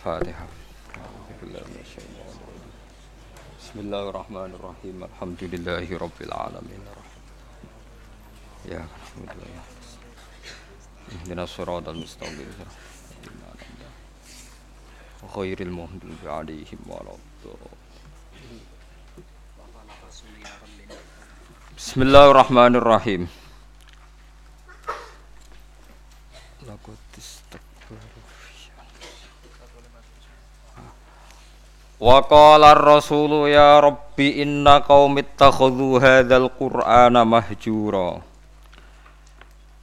الفاتحة. بسم الله الرحمن الرحيم. الحمد لله رب العالمين. يا الحمد لله. اهدنا الصراط المستقيم. غير المغضوب عليهم ولا بسم الله الرحمن الرحيم. Wa qala ar-rasulu ya rabbi inna qaumi ittakhadhu hadzal qur'ana mahjura.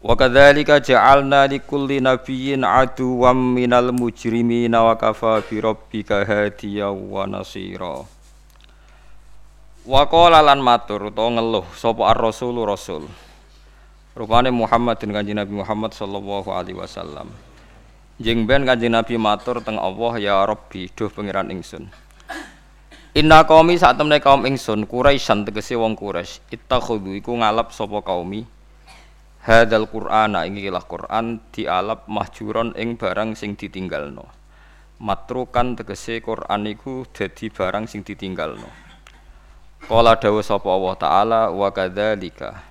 Wa kadzalika ja'alna likulli nabiyyin aduwwan minal mujrimina wa kafa bi rabbika hadiyan wa nasira. Wa qala lan matur utawa ngeluh sapa ar-rasulu rasul. Rupane Muhammad dan Kanjeng Nabi Muhammad sallallahu alaihi wasallam. Jeng ben Kanjeng Nabi matur teng Allah ya Rabbi duh pangeran ingsun. Inna qaumi sak temne kaum ingsun Quraisyan tegese wong Quraisy ittakhudhu iku ngalap sapa kaumi hadzal Qur'ana ing ikilah Qur'an dialap mahjuron ing barang sing ditinggalno. Matrukan tegese Qur'an iku dadi barang sing ditinggalno. Kala dawuh sapa Allah taala wa kadzalika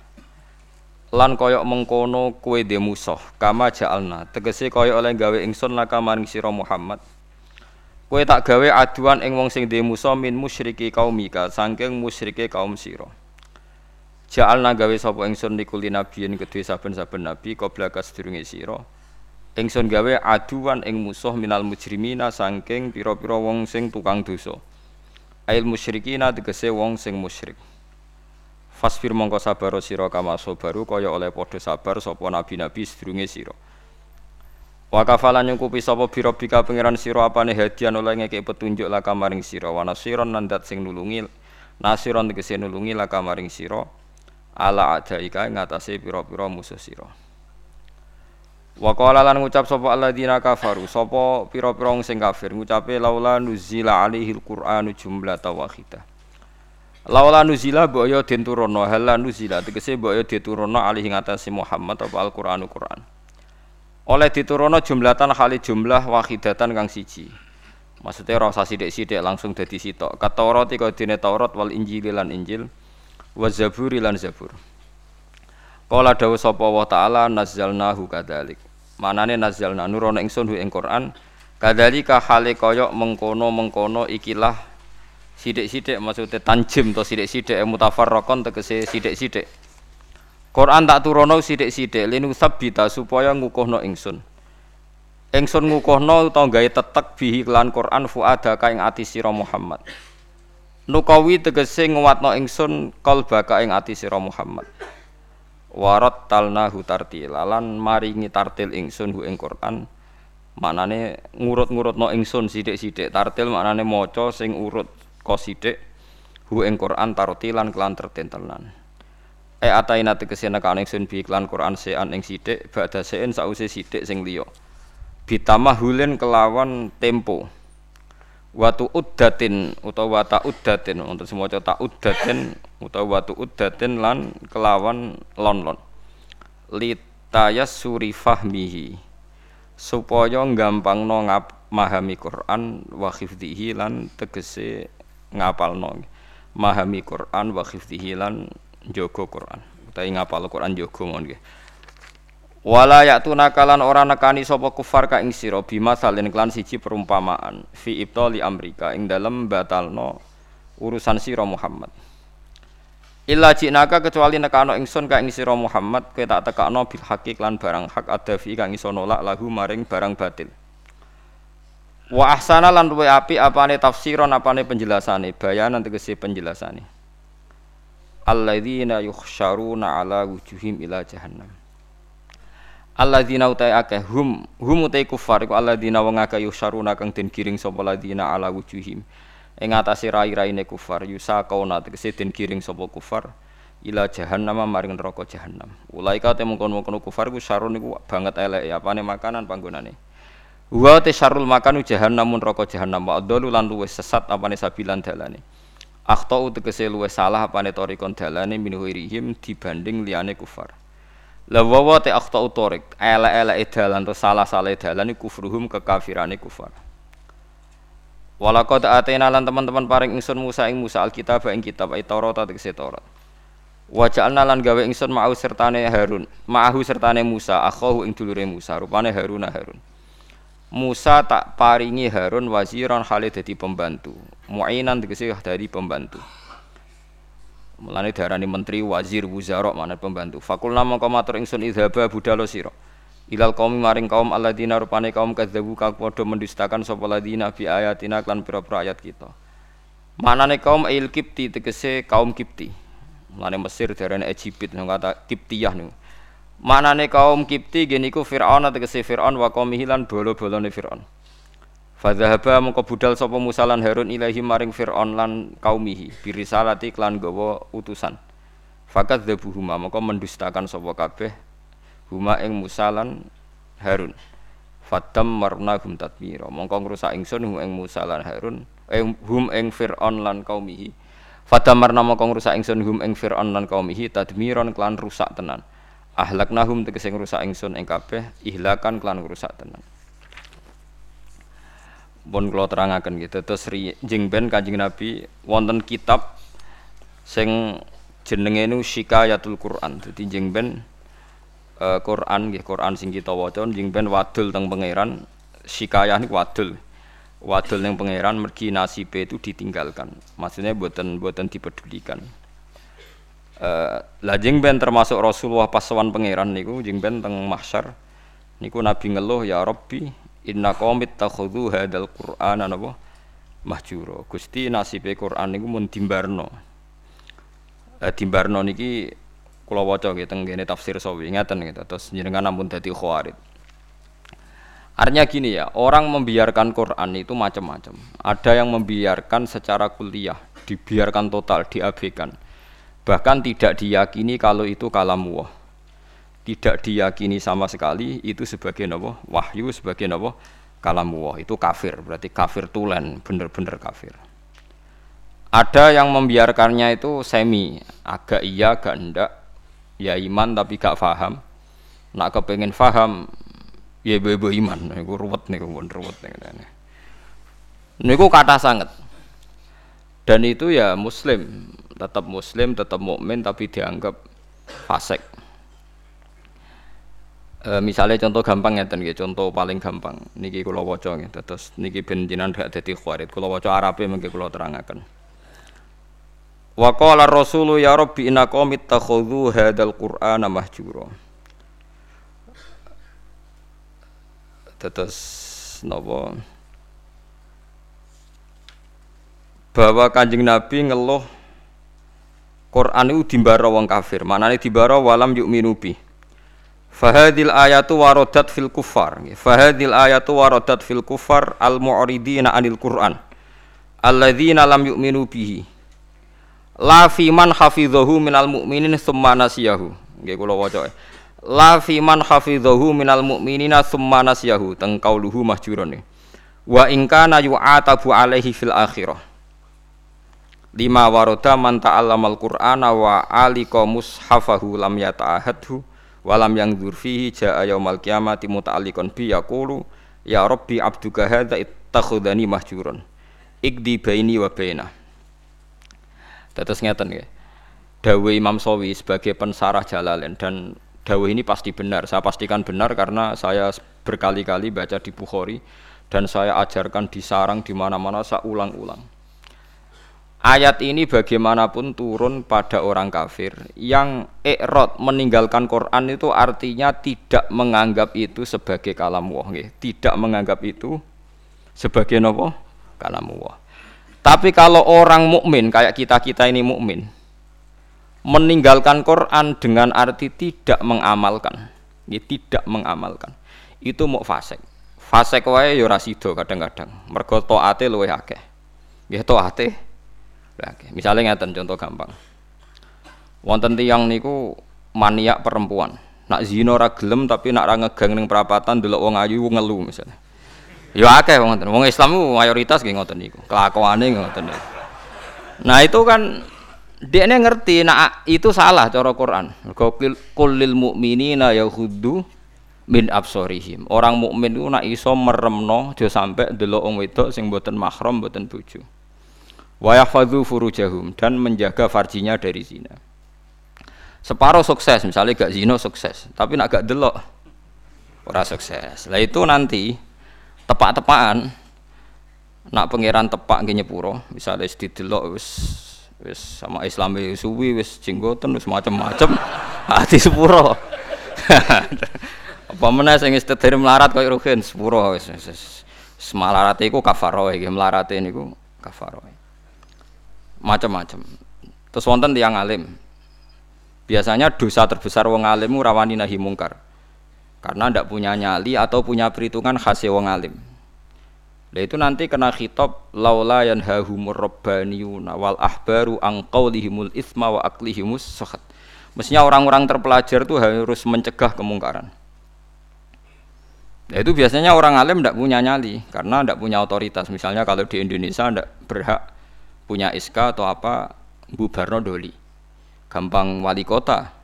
lan koyok mengkono kue de musuh kama ja'alna tegese koyok oleh gawe ingsun laka maring sira Muhammad kue tak gawe aduan ing wong sing de musuh min musyriki kaumika saking musyrike kaum sira ja'alna gawe sapa ingsun likuli nabiyin kedue saben-saben nabi qabla kasedurunge sira ingsun gawe aduan ing musuh minal mujrimina saking pira-pira wong sing tukang dosa Ail musyrikina tegese wong sing musyrik. Fasfir mongko sabar sira kama sabaru kaya oleh padha sabar sapa nabi-nabi sedurunge sira. Wa kafalan nyukupi sapa birobika pangeran sira apane hadian oleh ngeke petunjuk laka maring sira wa nasiron nandat sing nulungi nasiron tegese nulungi laka maring sira ala adaika ngatasé pira-pira musuh sira. Wa qala lan ngucap sapa alladzina kafaru sapa pira-pira sing kafir ngucape laula nuzila alaihil qur'anu jumlatan wahidah. Laula nuzila mbok ya den turunno hala nuzila tegese mbok ya diturunno alaihi ngatasi Muhammad apa Al-Qur'anu Qur'an. Oleh diturunno jumlatan hali jumlah wahidatan kang siji. Maksudnya rasa sidik-sidik langsung dadi sitok. Kataurat iku dene Taurat wal Injil lan Injil wa Zabur lan Zabur. Kala dawuh sapa wa taala nazzalnahu kadzalik. manane nazalna nurono ingsun hu ing Quran kadzalika hale kaya mengkono-mengkono ikilah sithik-sithik maksude tanjim to sithik-sithik mutafarraqon tegese sithik-sithik Quran tak turono sithik-sithik linu sabbita supaya ngukuhno ingsun. Ingsun ngukuhno utawa gawe tetek bihi lan Quran fuada ka ing ati sira Muhammad. Nukawi tegese nguwatno ingsun kalbaka ing ati sira Muhammad. Warat talna hutartila lan maringi tartil ingsun hu ing Quran. Maknane ngurut-ngurutno ingsun sithik-sithik tartil maknane maca sing urut ko sithik hu ing Quran tartilan kelan tertentelan e ataina tegese nekane ingsun bi iklan Quran sean ing sithik badha sein sause sithik sing liya. Bitamahulin kelawan tempo. Watu uddatin utawa wata uddatin untuk semua tak uddatin utawa watu uddatin lan kelawan lon lon litayas suri fahmihi supaya gampang no ngap mahami Quran wa khifdihi lan tegese ngapalno. Mahami Quran wa khifdihi lan jogo Quran utawi ngapal Quran jogo mon nggih Wala yaktuna kalan ora nekani sapa kufar ka ing sira bima salin klan siji perumpamaan fi ibtali amrika ing dalem batalno urusan sira Muhammad. Illa jinaka kecuali nekano ingsun ka ing sira Muhammad kowe tak tekakno bil haqi lan barang hak ada fi kang iso nolak lahu maring barang batil. Wa ahsana lan luwe api apane tafsiron apane penjelasane bayanan tegese penjelasane. Alladzina yukhsyaruna ala wujuhim ila jahannam. alladzina utai akeh hum hum utai kufar iku alladzina wong akeh yusaruna kang den giring sapa ladina ala wujuhim. Ing atase rai-raine kufar yusaqauna tegese den giring sapa kufar ila jahannam maring neraka jahannam. Ulaika te mungkon-mungkon kufar iku sarun iku banget elek apane makanan panggonane. Wa te syarul makanu jahannam neraka jahannam. Wa adalu lan luwes sesat apane sabilan dalane akhtau tegese luwes salah apane torikon dalane minuhirihim dibanding liyane kufar La wawa te akhta utorik, ele-ele dalan atau salah-salah dalan kufruhum kekafirane kufar. Walaqad atena lan teman-teman paring ingsun Musa ing Musa alkitab ing kitab ay Taurat tegese Taurat. Wa lan gawe ingsun ma'u sertane Harun, ma'ahu sertane Musa, akhahu ing dulure Musa, rupane Harun Harun. Musa tak paringi Harun waziran hale dadi pembantu. Mu'inan tegese dari pembantu. Mulane diarani menteri, wazir, wuzara mana pembantu. Fakul nama matur ingsun idhaba budalo sira. Ilal kaum maring kaum alladzina rupane kaum kadzabu kang padha mendustakan sapa ladina bi ayatina klan pira-pira ayat kita. Manane kaum il kipti tegese kaum kipti. Mulane Mesir darane Egypt nang kata kiptiyah niku. Manane kaum kipti geniku Firaun tegese Firaun wa kaum hilan bolo-bolone Firaun Fadzahaba mengko budal sapa Musa lan Harun ilahi maring Firaun lan kaumihi birisalati klan gawa utusan. Fakat dzabuhuma mengko mendustakan sapa kabeh huma ing Musa lan Harun. Fatam marna hum tatmira mongko ngrusak ingsun hum ing Musa lan Harun eh, hum ing Fir'aun lan kaumihi. Fatam marna mongko ngrusak ingsun hum ing Fir'aun lan kaumihi tadmiron klan rusak tenan. Ahlaknahum tegese ngrusak ingsun ing kabeh ihlakan klan rusak tenan pun kula terangaken gitu. Terus jeng ben Kanjeng Nabi wonten kitab sing jenenge nu Shikayatul Quran. Dadi jeng ben uh, Quran nggih Quran sing kita waca. Njing ben wadul teng pangeran. Sikayah niku wadul. Wadul ning pangeran mergi nasibe itu ditinggalkan. Maksudnya buatan buatan dipedulikan. Uh, lajeng ben termasuk Rasulullah pas sowan pangeran niku. Jing ben teng mahsyar. Niku nabi ngeluh ya Rabbi inna qaumit takhudhu hadzal qur'ana napa mahjura Gusti nasibe Quran niku mun dimbarno uh, dimbarno niki kula waca nggih teng ngene tafsir sawi ngaten gitu terus jenengan ampun dadi khawarid Artinya gini ya, orang membiarkan Quran itu macam-macam. Ada yang membiarkan secara kuliah, dibiarkan total, diabaikan. Bahkan tidak diyakini kalau itu kalam Allah. Tidak diyakini sama sekali itu sebagai nawa wahyu sebagai nawa kalam Allah. Itu kafir, berarti kafir tulen, bener-bener kafir. Ada yang membiarkannya itu semi, agak iya, agak enggak, ya iman tapi gak faham. Nak kepengen faham ya ibu-ibu iman. Niku ruwet niku pun ruwet niku niku kata sangat. Dan itu ya muslim. Tetap muslim tetap mukmin tapi dianggap fasik e, misalnya contoh gampang ya nggih contoh paling gampang niki kula waca nggih terus niki ben gak dadi khawarit kula waca arabe mengke kula terangaken Wa qala rasulu ya rabbi inna qaumi takhudhu hadzal qur'ana mahjura. Tetes napa bahwa Kanjeng Nabi ngeluh Quran itu dimbara wong kafir. Manane dimbara walam yuk minubi. Fahadil ayatu warodat fil kufar. Fahadil ayatu warodat fil kufar al mu'ridina anil Quran. Alladzina lam yu'minu bihi. La fi man hafidhahu minal mu'minin summa nasiyahu. Nggih kula waca la fi man hafidhahu minal mu'minina summa nasiyahu. Teng kauluhu mahjuron wa in kana yu'atabu alaihi fil akhirah. Lima waroda man ta'allamal qur'ana wa alika mushafahu lam yata'ahadhu wa lam yangdur fihi ja'a yaumal qiyamati muta'alliqan bi yaqulu ya rabbi abduka hadza ittakhadhani mahjuron ikdi baini wa bainah Tetes ngeten ya. Dawe Imam Sawi sebagai pensarah Jalalain dan dawe ini pasti benar. Saya pastikan benar karena saya berkali-kali baca di Bukhari dan saya ajarkan di sarang di mana-mana saya ulang-ulang. Ayat ini bagaimanapun turun pada orang kafir yang ikrot meninggalkan Quran itu artinya tidak menganggap itu sebagai kalam Allah, tidak menganggap itu sebagai nopo kalam Allah. Tapi kalau orang mukmin kayak kita-kita ini mukmin meninggalkan Quran dengan arti tidak mengamalkan, ya, tidak mengamalkan. Itu mau fasik. Fasik wae ya ora kadang-kadang. Mergo taate luwih akeh. Nggih taate. Oke. Misalnya ngeten contoh gampang. Wonten tiyang niku maniak perempuan. Nak zina ora gelem tapi nak ra ngegang ning perapatan delok wong ayu ngelu misalnya. Ya akeh wong ngoten. Wong Islam mayoritas nggih ngoten niku. Kelakuane ngoten niku. Nah, itu kan dia ini ngerti nah itu salah cara Quran. Kulil mukminina yaghuddu min absorihim. Orang mukmin itu nak iso meremno aja sampai delok wong wedok sing mboten mahram mboten bojo. Wa yahfadzu furujahum dan menjaga farjinya dari zina. Separuh sukses, misalnya gak zina sukses, tapi nak gak delok ora sukses. Lah itu nanti tepak-tepakan nak pangeran tepak nggih nyepuro, misalnya wis didelok wis wis sama Islam suwi wis jenggoten wis macam-macam hati sepuro. Apa meneh sing istidhar melarat koyo rugen sepuro wis semalarate iku kafaro iki melarate. Macam-macam. Terus wonten tiyang alim. Biasanya dosa terbesar wong alim rawani nahi mungkar. Karena ndak punya nyali atau punya perhitungan khas wong alim. Lah itu nanti kena khitab laula yanhahumur rabbaniyuna wal ahbaru an qaulihimul itsma wa aklihimus sakhat. Mestinya orang-orang terpelajar itu harus mencegah kemungkaran. Nah, itu biasanya orang alim tidak punya nyali karena tidak punya otoritas. Misalnya kalau di Indonesia tidak berhak punya SK atau apa bubarno doli. Gampang wali kota.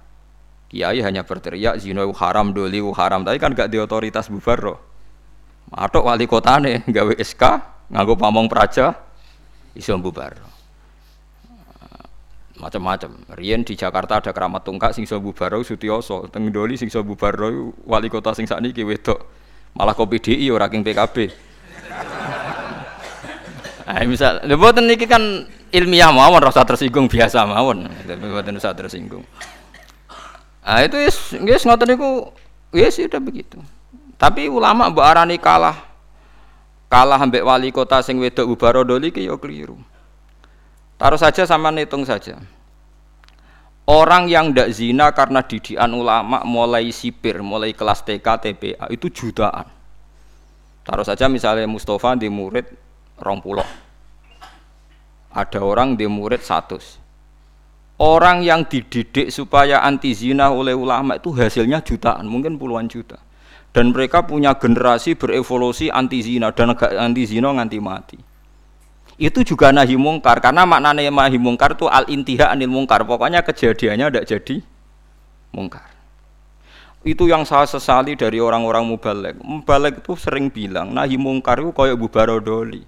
Kiai hanya berteriak zina haram doli haram, tapi kan gak di otoritas bubarno. Matok wali kota nih gawe SK nganggo pamong praja iso bubarno. Macam-macam. Rian di Jakarta ada keramat tungkak sing iso bubarno Sutioso, teng doli sing iso bubarno wali kota sing sakniki wedok malah kopi DI ora king PKB. Nah, misal, lha mboten kan ilmiah mawon rasa tersinggung biasa mawon, mboten usah tersinggung. Ah itu wis nggih ngoten niku ya sudah begitu. Tapi ulama mbok arani kalah kalah ambek wali kota sing wedok Ubarodoli ki ya keliru. Taruh saja sama hitung saja. Orang yang tidak zina karena didikan ulama mulai sipir, mulai kelas TK, TPA itu jutaan. Taruh saja misalnya Mustafa di murid rong pulau. Ada orang di murid satu. Orang yang dididik supaya anti zina oleh ulama itu hasilnya jutaan, mungkin puluhan juta. Dan mereka punya generasi berevolusi anti zina dan anti zina nganti mati itu juga nahi mungkar karena maknanya nahi mungkar itu al intiha anil mungkar pokoknya kejadiannya tidak jadi mungkar itu yang saya sesali dari orang-orang mubalek mubalek itu sering bilang nahi mungkar itu kayak bubarodoli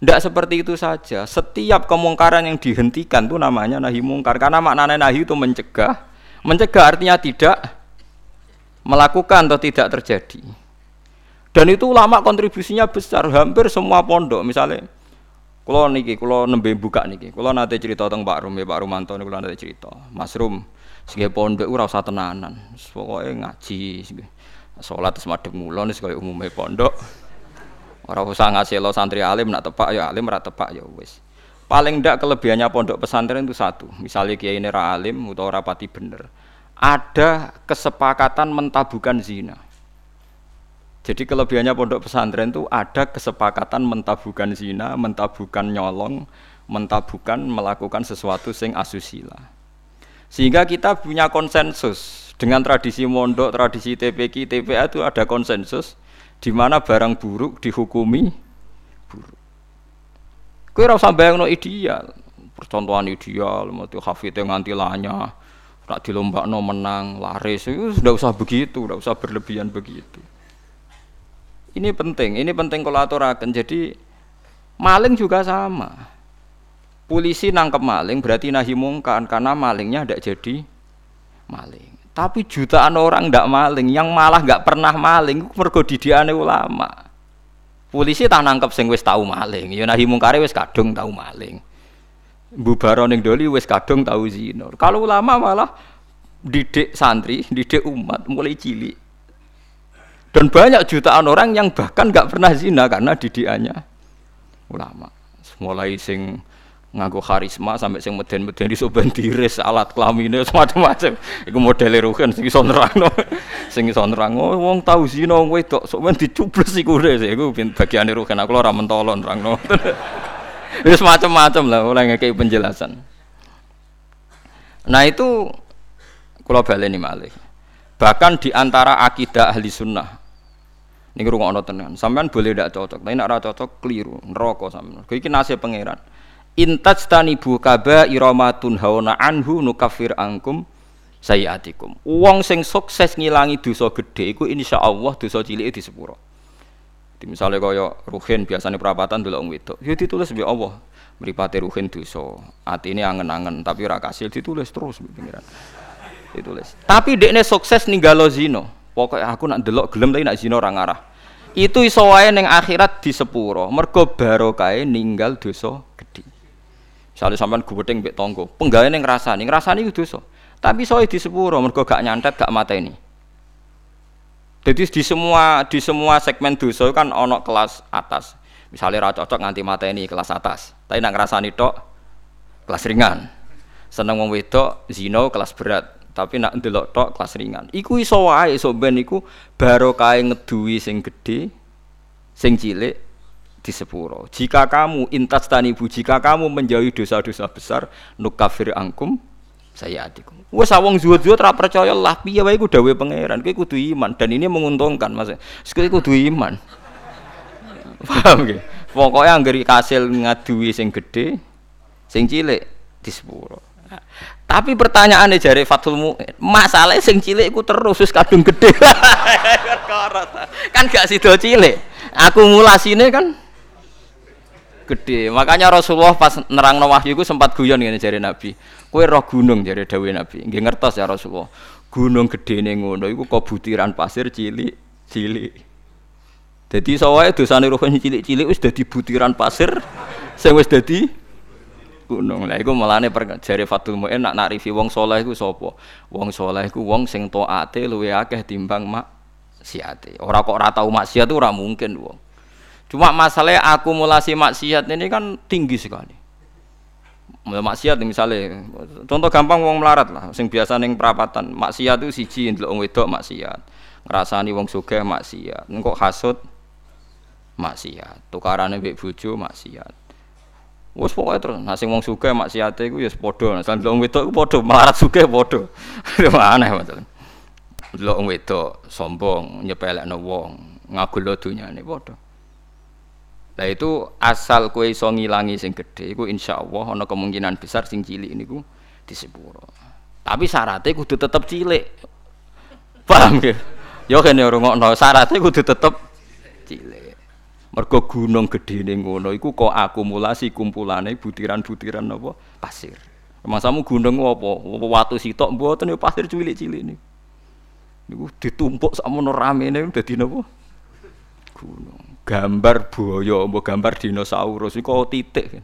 tidak seperti itu saja setiap kemungkaran yang dihentikan itu namanya nahi mungkar karena maknanya nahi itu mencegah mencegah artinya tidak melakukan atau tidak terjadi dan itu ulama kontribusinya besar hampir semua pondok misalnya Kulo niki, kulo nembe buka niki. Kulo nate cerita tentang Pak Rum, ya Pak Rumanto niku nate cerita. Mas Rum, sing pondok ora usah tenanan. Pokoke ngaji, salat terus madhep mulon kaya umume pondok. Ora usah lo santri alim nak tepak ya alim ora tepak ya wis. Paling ndak kelebihannya pondok pesantren itu satu. Misalnya kiai ini ra alim utawa ora pati bener. Ada kesepakatan mentabukan zina jadi kelebihannya pondok pesantren itu ada kesepakatan mentabukan zina, mentabukan nyolong, mentabukan melakukan sesuatu sing asusila. Sehingga kita punya konsensus dengan tradisi mondok, tradisi TPK, TPA itu ada konsensus di mana barang buruk dihukumi buruk. Kue rasa bayang no ideal, percontohan ideal, mau hafidnya nganti lanya, nak dilombak no menang, laris, itu sudah usah begitu, sudah usah berlebihan begitu. Ini penting, ini penting kalau aturakan. Jadi maling juga sama. Polisi nangkep maling berarti nahi mungkan karena malingnya tidak jadi maling. Tapi jutaan orang tidak maling, yang malah nggak pernah maling, mergo didiane ulama. Polisi tak nangkep sing wis tahu maling, ya nahi mungkare wis kadung tahu maling. Bubaro ning doli wis kadung tahu zina. Kalau ulama malah didik santri, didik umat mulai cilik dan banyak jutaan orang yang bahkan nggak pernah zina karena didikannya ulama. Mulai sing nganggo karisma sampai sing meden-meden iso tiris alat kelamine semacam-macam. Iku modele rugen sing iso nerangno. sing iso nerangno wong tau zina wedok sok men dicubles iku wis iku bagiane rugen aku ora mentolo nerangno. Wis macam-macam lah oleh ngekei penjelasan. Nah itu kalau baleni malih. Bahkan di antara akidah ahli sunnah ini ono tenan. Sampean boleh tidak cocok, tapi nak cocok keliru, neraka sampean. Iki nasib pangeran. Intaj tani bu kaba iramatun hauna anhu nukafir angkum sayiatikum. Wong sing sukses ngilangi dosa gedhe iku insyaallah dosa cilik di sepuro. Di misalnya kaya ruhin biasanya perapatan dulu wong wedok, ya ditulis bi Allah. Mripate ruhin dosa, atine angen-angen tapi ora kasil ditulis terus pengiran. Ditulis. Tapi dekne sukses ninggalo zina. Pokoknya aku nak delok gelem tapi nak zina ora ngarah. Itu iso wae ning akhirat di sepuro. Mergo barokah ninggal dosa gedhe. Misalnya sampean guweting mbek tangga, penggawe ning ngrasani, ngrasani iku dosa. Tapi soal di sepuro mergo gak nyantet gak mata ini. Jadi di semua di semua segmen dosa kan ono kelas atas. Misalnya ra cocok nganti ini kelas atas. Tapi nak ngrasani tok kelas ringan. Seneng wong wedok zina kelas berat. Tapi nak ndelok tok kelas ringan. Iku iso wae iso ben iku barokah ngeduwi sing gedhe sing cilik di sepuro. Jika kamu intas tanibu, jika kamu menjauhi dosa-dosa besar, nukafir angkum saya adikum. Wes awong zuhud-zuhud ora percaya lah piye wae iku dawuhe pangeran. Kowe kudu iman dan ini menguntungkan Mas. Kowe kudu iman. Paham nggih? Pokoke anggere kasil ngaduwi sing gedhe, sing cilik di sepuro. Tapi pertanyaannya jari Fathul Mu'in, masalah sing cilik iku terus wis kadung gede. kan gak sido cilik. Akumulasine kan gede. Makanya Rasulullah pas nerang wahyu iku sempat guyon ngene jari Nabi. Kue roh gunung jadi Dewi Nabi. Nggih ngertos ya Rasulullah. Gunung gede nih ngono iku kok butiran pasir cilik cilik. Jadi sawae dosane rohani cilik-cilik wis dadi butiran pasir sing wis dadi gunung. Lah iku melane jare Fatul Muin nak narifi wong saleh iku sapa? Wong saleh iku wong sing taate luwe akeh timbang mak siate. Ora kok ora tau maksiat itu ora mungkin wong. Cuma masalah akumulasi maksiat ini kan tinggi sekali. Maksiat misalnya. Contoh gampang wong melarat lah. Sing biasa neng perapatan maksiat itu siji ndelok wong wedok maksiat. Ngrasani wong sugih maksiat. Engko hasud maksiat. Tukarane mbek bojo maksiat. Wis pokoke terus nah sing wong sugih maksiate iku ya padha. Nah wong wedok iku padha melarat sugih padha. Aneh masalah ndelok wong wedok sombong nyepelekno wong ngagul dunyane padha Nah itu asal kue iso ngilangi sing gede, iku insya Allah ono kemungkinan besar sing cilik ini ku disepuro. Tapi syaratnya kudu tetep cilik. Paham ya? Yo kene rungokno syaratnya kudu tetep cilik. Mergo gunung gede ning ngono iku kok akumulasi kumpulane butiran-butiran apa pasir. Masamu gunung apa? Watu sitok mboten ya pasir cilik-cilik niku. Niku ditumpuk sakmono ramene dadi napa? Gunung gambar buaya mbok gambar dinosaurus iku titik.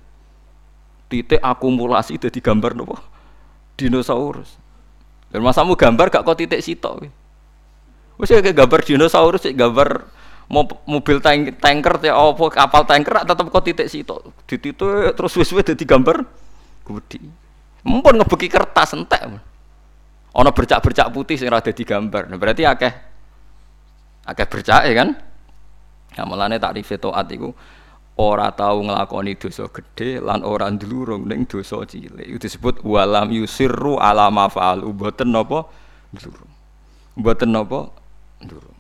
Titik akumulasi dadi gambar nopo? Dinosaurus. Dan masamu gambar gak kok titik sitok. Wis kayak gambar dinosaurus gambar mobil tank tanker ya apa kapal tanker tetep kok titik sitok. Di titik terus wis wis dadi gambar gede. Mumpun ngebeki kertas entek. Ana bercak-bercak putih sing ora dadi gambar. Nah, berarti akeh akeh bercak ya kan Ya mulane takrif taat iku ora tau nglakoni dosa gedhe lan ora ndlurung ning dosa cilik. Itu disebut walam yusirru ala ma fa'alu. Mboten napa ndlurung. Mboten napa ndlurung.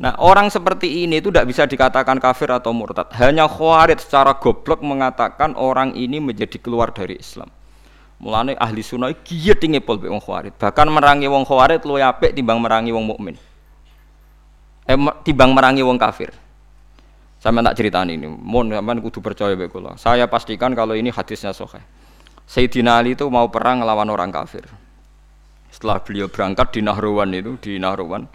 Nah orang seperti ini itu tidak bisa dikatakan kafir atau murtad. Hanya khawarij secara goblok mengatakan orang ini menjadi keluar dari Islam. Mulane ahli sunnah giat tinggi pol wong khawarij. Bahkan merangi wong khawarij luwih apik timbang merangi wong mukmin. Eh timbang merangi wong kafir. Saya tak cerita ini, mohon sampean kudu percaya baik Saya pastikan kalau ini hadisnya sahih. Sayyidina Ali itu mau perang melawan orang kafir. Setelah beliau berangkat di Nahrawan itu, di Nahrawan,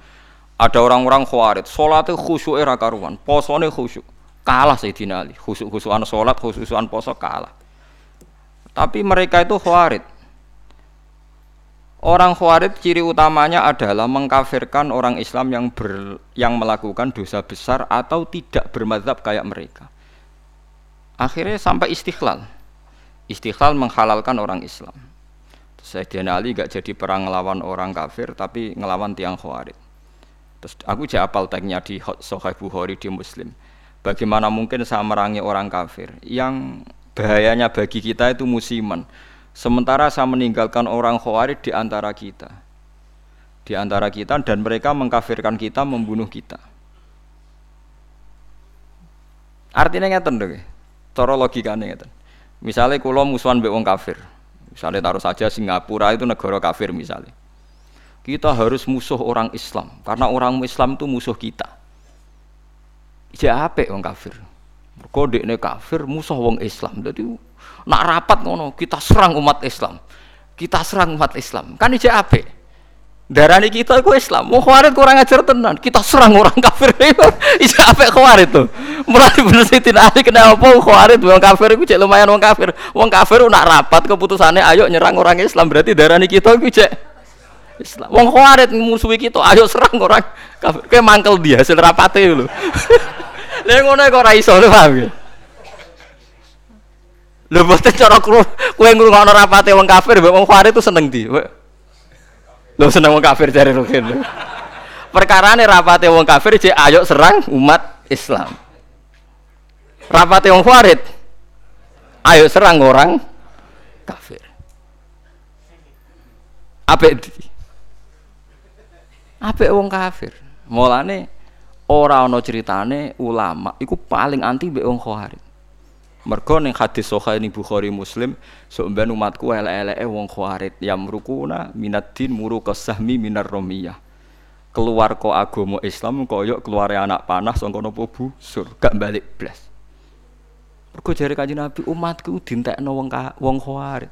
ada orang-orang khawarid, sholatnya khusyuk era karuan, posone khusyuk. Kalah Sayyidina Ali, khusyuk-khusyukan sholat, khusyukan poso kalah. Tapi mereka itu khawarid. Orang khawarij ciri utamanya adalah mengkafirkan orang Islam yang ber, yang melakukan dosa besar atau tidak bermadhab kayak mereka. Akhirnya sampai istighlal. Istighlal menghalalkan orang Islam. Sayyidina Ali gak jadi perang ngelawan orang kafir tapi ngelawan tiang khawarij. Terus aku jadi apal tagnya di Sahih Bukhari di Muslim. Bagaimana mungkin saya merangi orang kafir yang bahayanya bagi kita itu musiman Sementara saya meninggalkan orang khawarij di antara kita. Di antara kita dan mereka mengkafirkan kita, membunuh kita. Artinya ngeten dong, cara logikanya ngeten. Misalnya kulo musuhan mbek wong kafir. Misalnya taruh saja Singapura itu negara kafir misalnya. Kita harus musuh orang Islam karena orang Islam itu musuh kita. Jadi wong kafir. Dekne kafir musuh wong Islam. Jadi nak rapat ngono kita serang umat Islam. Kita serang umat Islam. Kan ijek apik. Darani kita itu Islam. Mau khawarit kurang ajar tenan. Kita serang orang kafir. Ijek apik khawarit tuh. Mulai bener sih tidak ada kenapa khawarit wong kafir itu cek lumayan wong kafir. Wong kafir nak rapat keputusannya ayo nyerang orang Islam berarti darani kita itu cek Islam. Wong khawarit musuhi kita ayo serang orang kafir. Kayak mangkel dia hasil rapate lho. Lha ngono kok ora iso lho paham ya. Lho boten cara kowe ngrungokno rapate wong kafir mbek wong khawarij itu seneng di. Lho seneng wong kafir jare Rukin. Perkarane rapate wong kafir cek ayo serang umat Islam. Rapate wong khawarij ayo serang orang kafir. Apik Apik wong kafir. Mulane ora ana ceritane ulama iku paling anti mbek wong khawarij. Mergo ning hadis sahih ning Bukhari Muslim sok ben umatku elek-eleke wong khawarij yamrukuna minaddin muru kasahmi minar romiyah. Keluar kok agama Islam koyo keluar anak panah sangka napa busur, gak balik blas. Mergo jare Kanjeng Nabi umatku dintekno wong wong khawarij.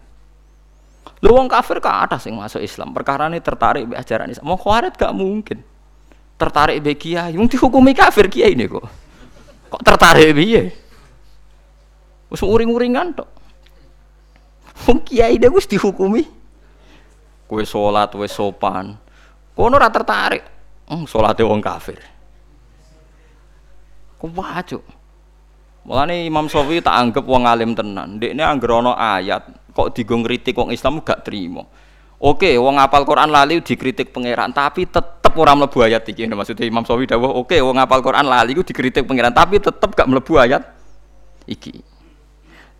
Lu wong kafir ka atas sing masuk Islam, perkara ini tertarik be ajaran Islam. Wong khawarij gak mungkin tertarik be kiai wong dihukumi kafir kiai ini kok kok tertarik piye wis uring-uringan tok wong kiai dia wis dihukumi kowe salat wis sopan kono ora tertarik hmm, salate wong kafir kok wajo Mulane Imam Syafi'i tak anggap wong alim tenan. Ndekne anggere ana ayat kok digo ngritik wong Islam gak terima. Oke, wong apal Quran lali dikritik pangeran, tapi tetep orang mlebu ayat iki. Maksudnya Imam Sawi dawuh, oke, wong apal Quran lali ku dikritik pangeran, tapi tetep gak mlebu ayat iki.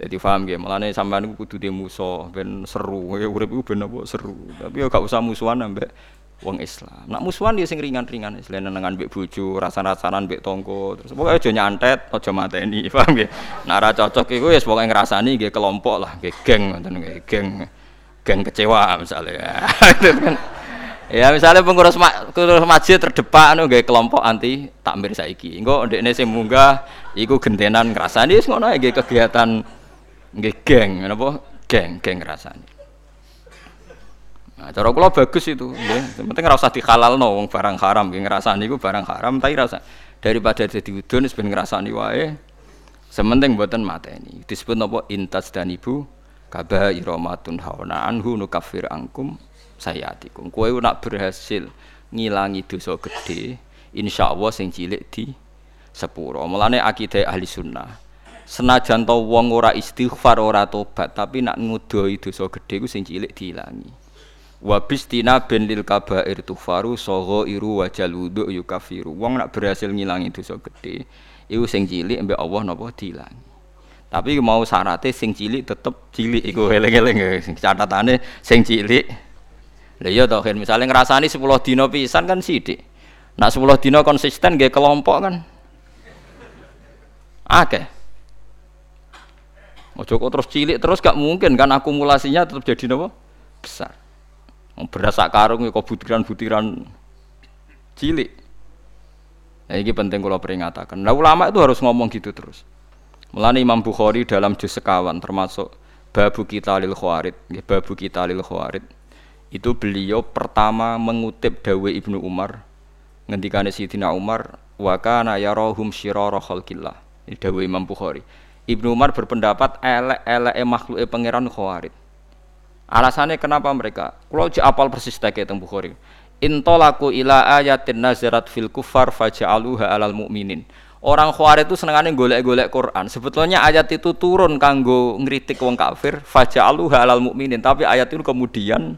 Jadi paham ya, nih sampean iku kudu musuh ben seru, ya urip iku ben apa seru. Tapi ya gak usah musuhan ambek wong Islam. Nak musuhan dia sing ringan-ringan, selain nengan mbek bojo, rasa-rasanan mbek tonggo, terus pokoke aja nyantet, aja mateni, paham ya. Nak ora cocok iku ya pokoke ngrasani nggih kelompok lah, nggih geng ngoten nggih geng geng kecewa misalnya kan ya misalnya pengurus, ma pengurus masjid terdepan anu gak kelompok anti takmir saiki engko ndekne sing munggah iku gentenan ngrasani wis ngono ae kegiatan nggih geng napa geng geng ngrasani Nah, cara kula bagus itu, nggih. Penting ora usah dihalalno wong barang haram, nggih ngrasani iku barang haram tapi rasa daripada dadi udun wis ben ngrasani wae. Sementing mboten mateni. Disebut napa intas dan ibu kaba iromatun hauna anhu nukafir angkum sayatikum kowe nak berhasil ngilangi dosa gede insya Allah sing cilik di sepuro mulane akidah ahli sunnah senajan to wong ora istighfar ora tobat tapi nak ngudoi dosa gede ku sing cilik diilangi wa bistina ben lil kabair tufaru sogo iru wajal wudu yukafiru wong nak berhasil ngilangi dosa gede iku sing cilik mbek Allah napa diilangi tapi mau syaratnya sing cilik tetep cilik iku eling-eling ya. catatane sing cilik. Lah iya to misale ngrasani 10 dina pisan kan sithik. Nak 10 dina konsisten nggih kelompok kan. Akeh. Ojo kok terus cilik terus gak mungkin kan akumulasinya tetap jadi napa? Besar. Beras sak karung ya kok butiran-butiran cilik. Nah, ini penting kalau peringatakan. Nah ulama itu harus ngomong gitu terus. Mulane Imam Bukhari dalam juz sekawan termasuk babu kita lil khawarid, babu kita lil khawarid. Itu beliau pertama mengutip dawe Ibnu Umar ngendikane Sayyidina Umar wa kana yarahum syirara khalqillah. Ini dawe Imam Bukhari. Ibnu Umar berpendapat elek-eleke makhluke pangeran khawarid. Alasannya kenapa mereka? Kalau apal persis tak teng Bukhari. Intolaku ila ayatin nazarat fil kufar faja'aluha alal mu'minin Orang Khawarij itu senengane golek-golek Quran. Sebetulnya ayat itu turun kanggo ngritik wong kafir, faja'aluha halal mukminin, tapi ayat itu kemudian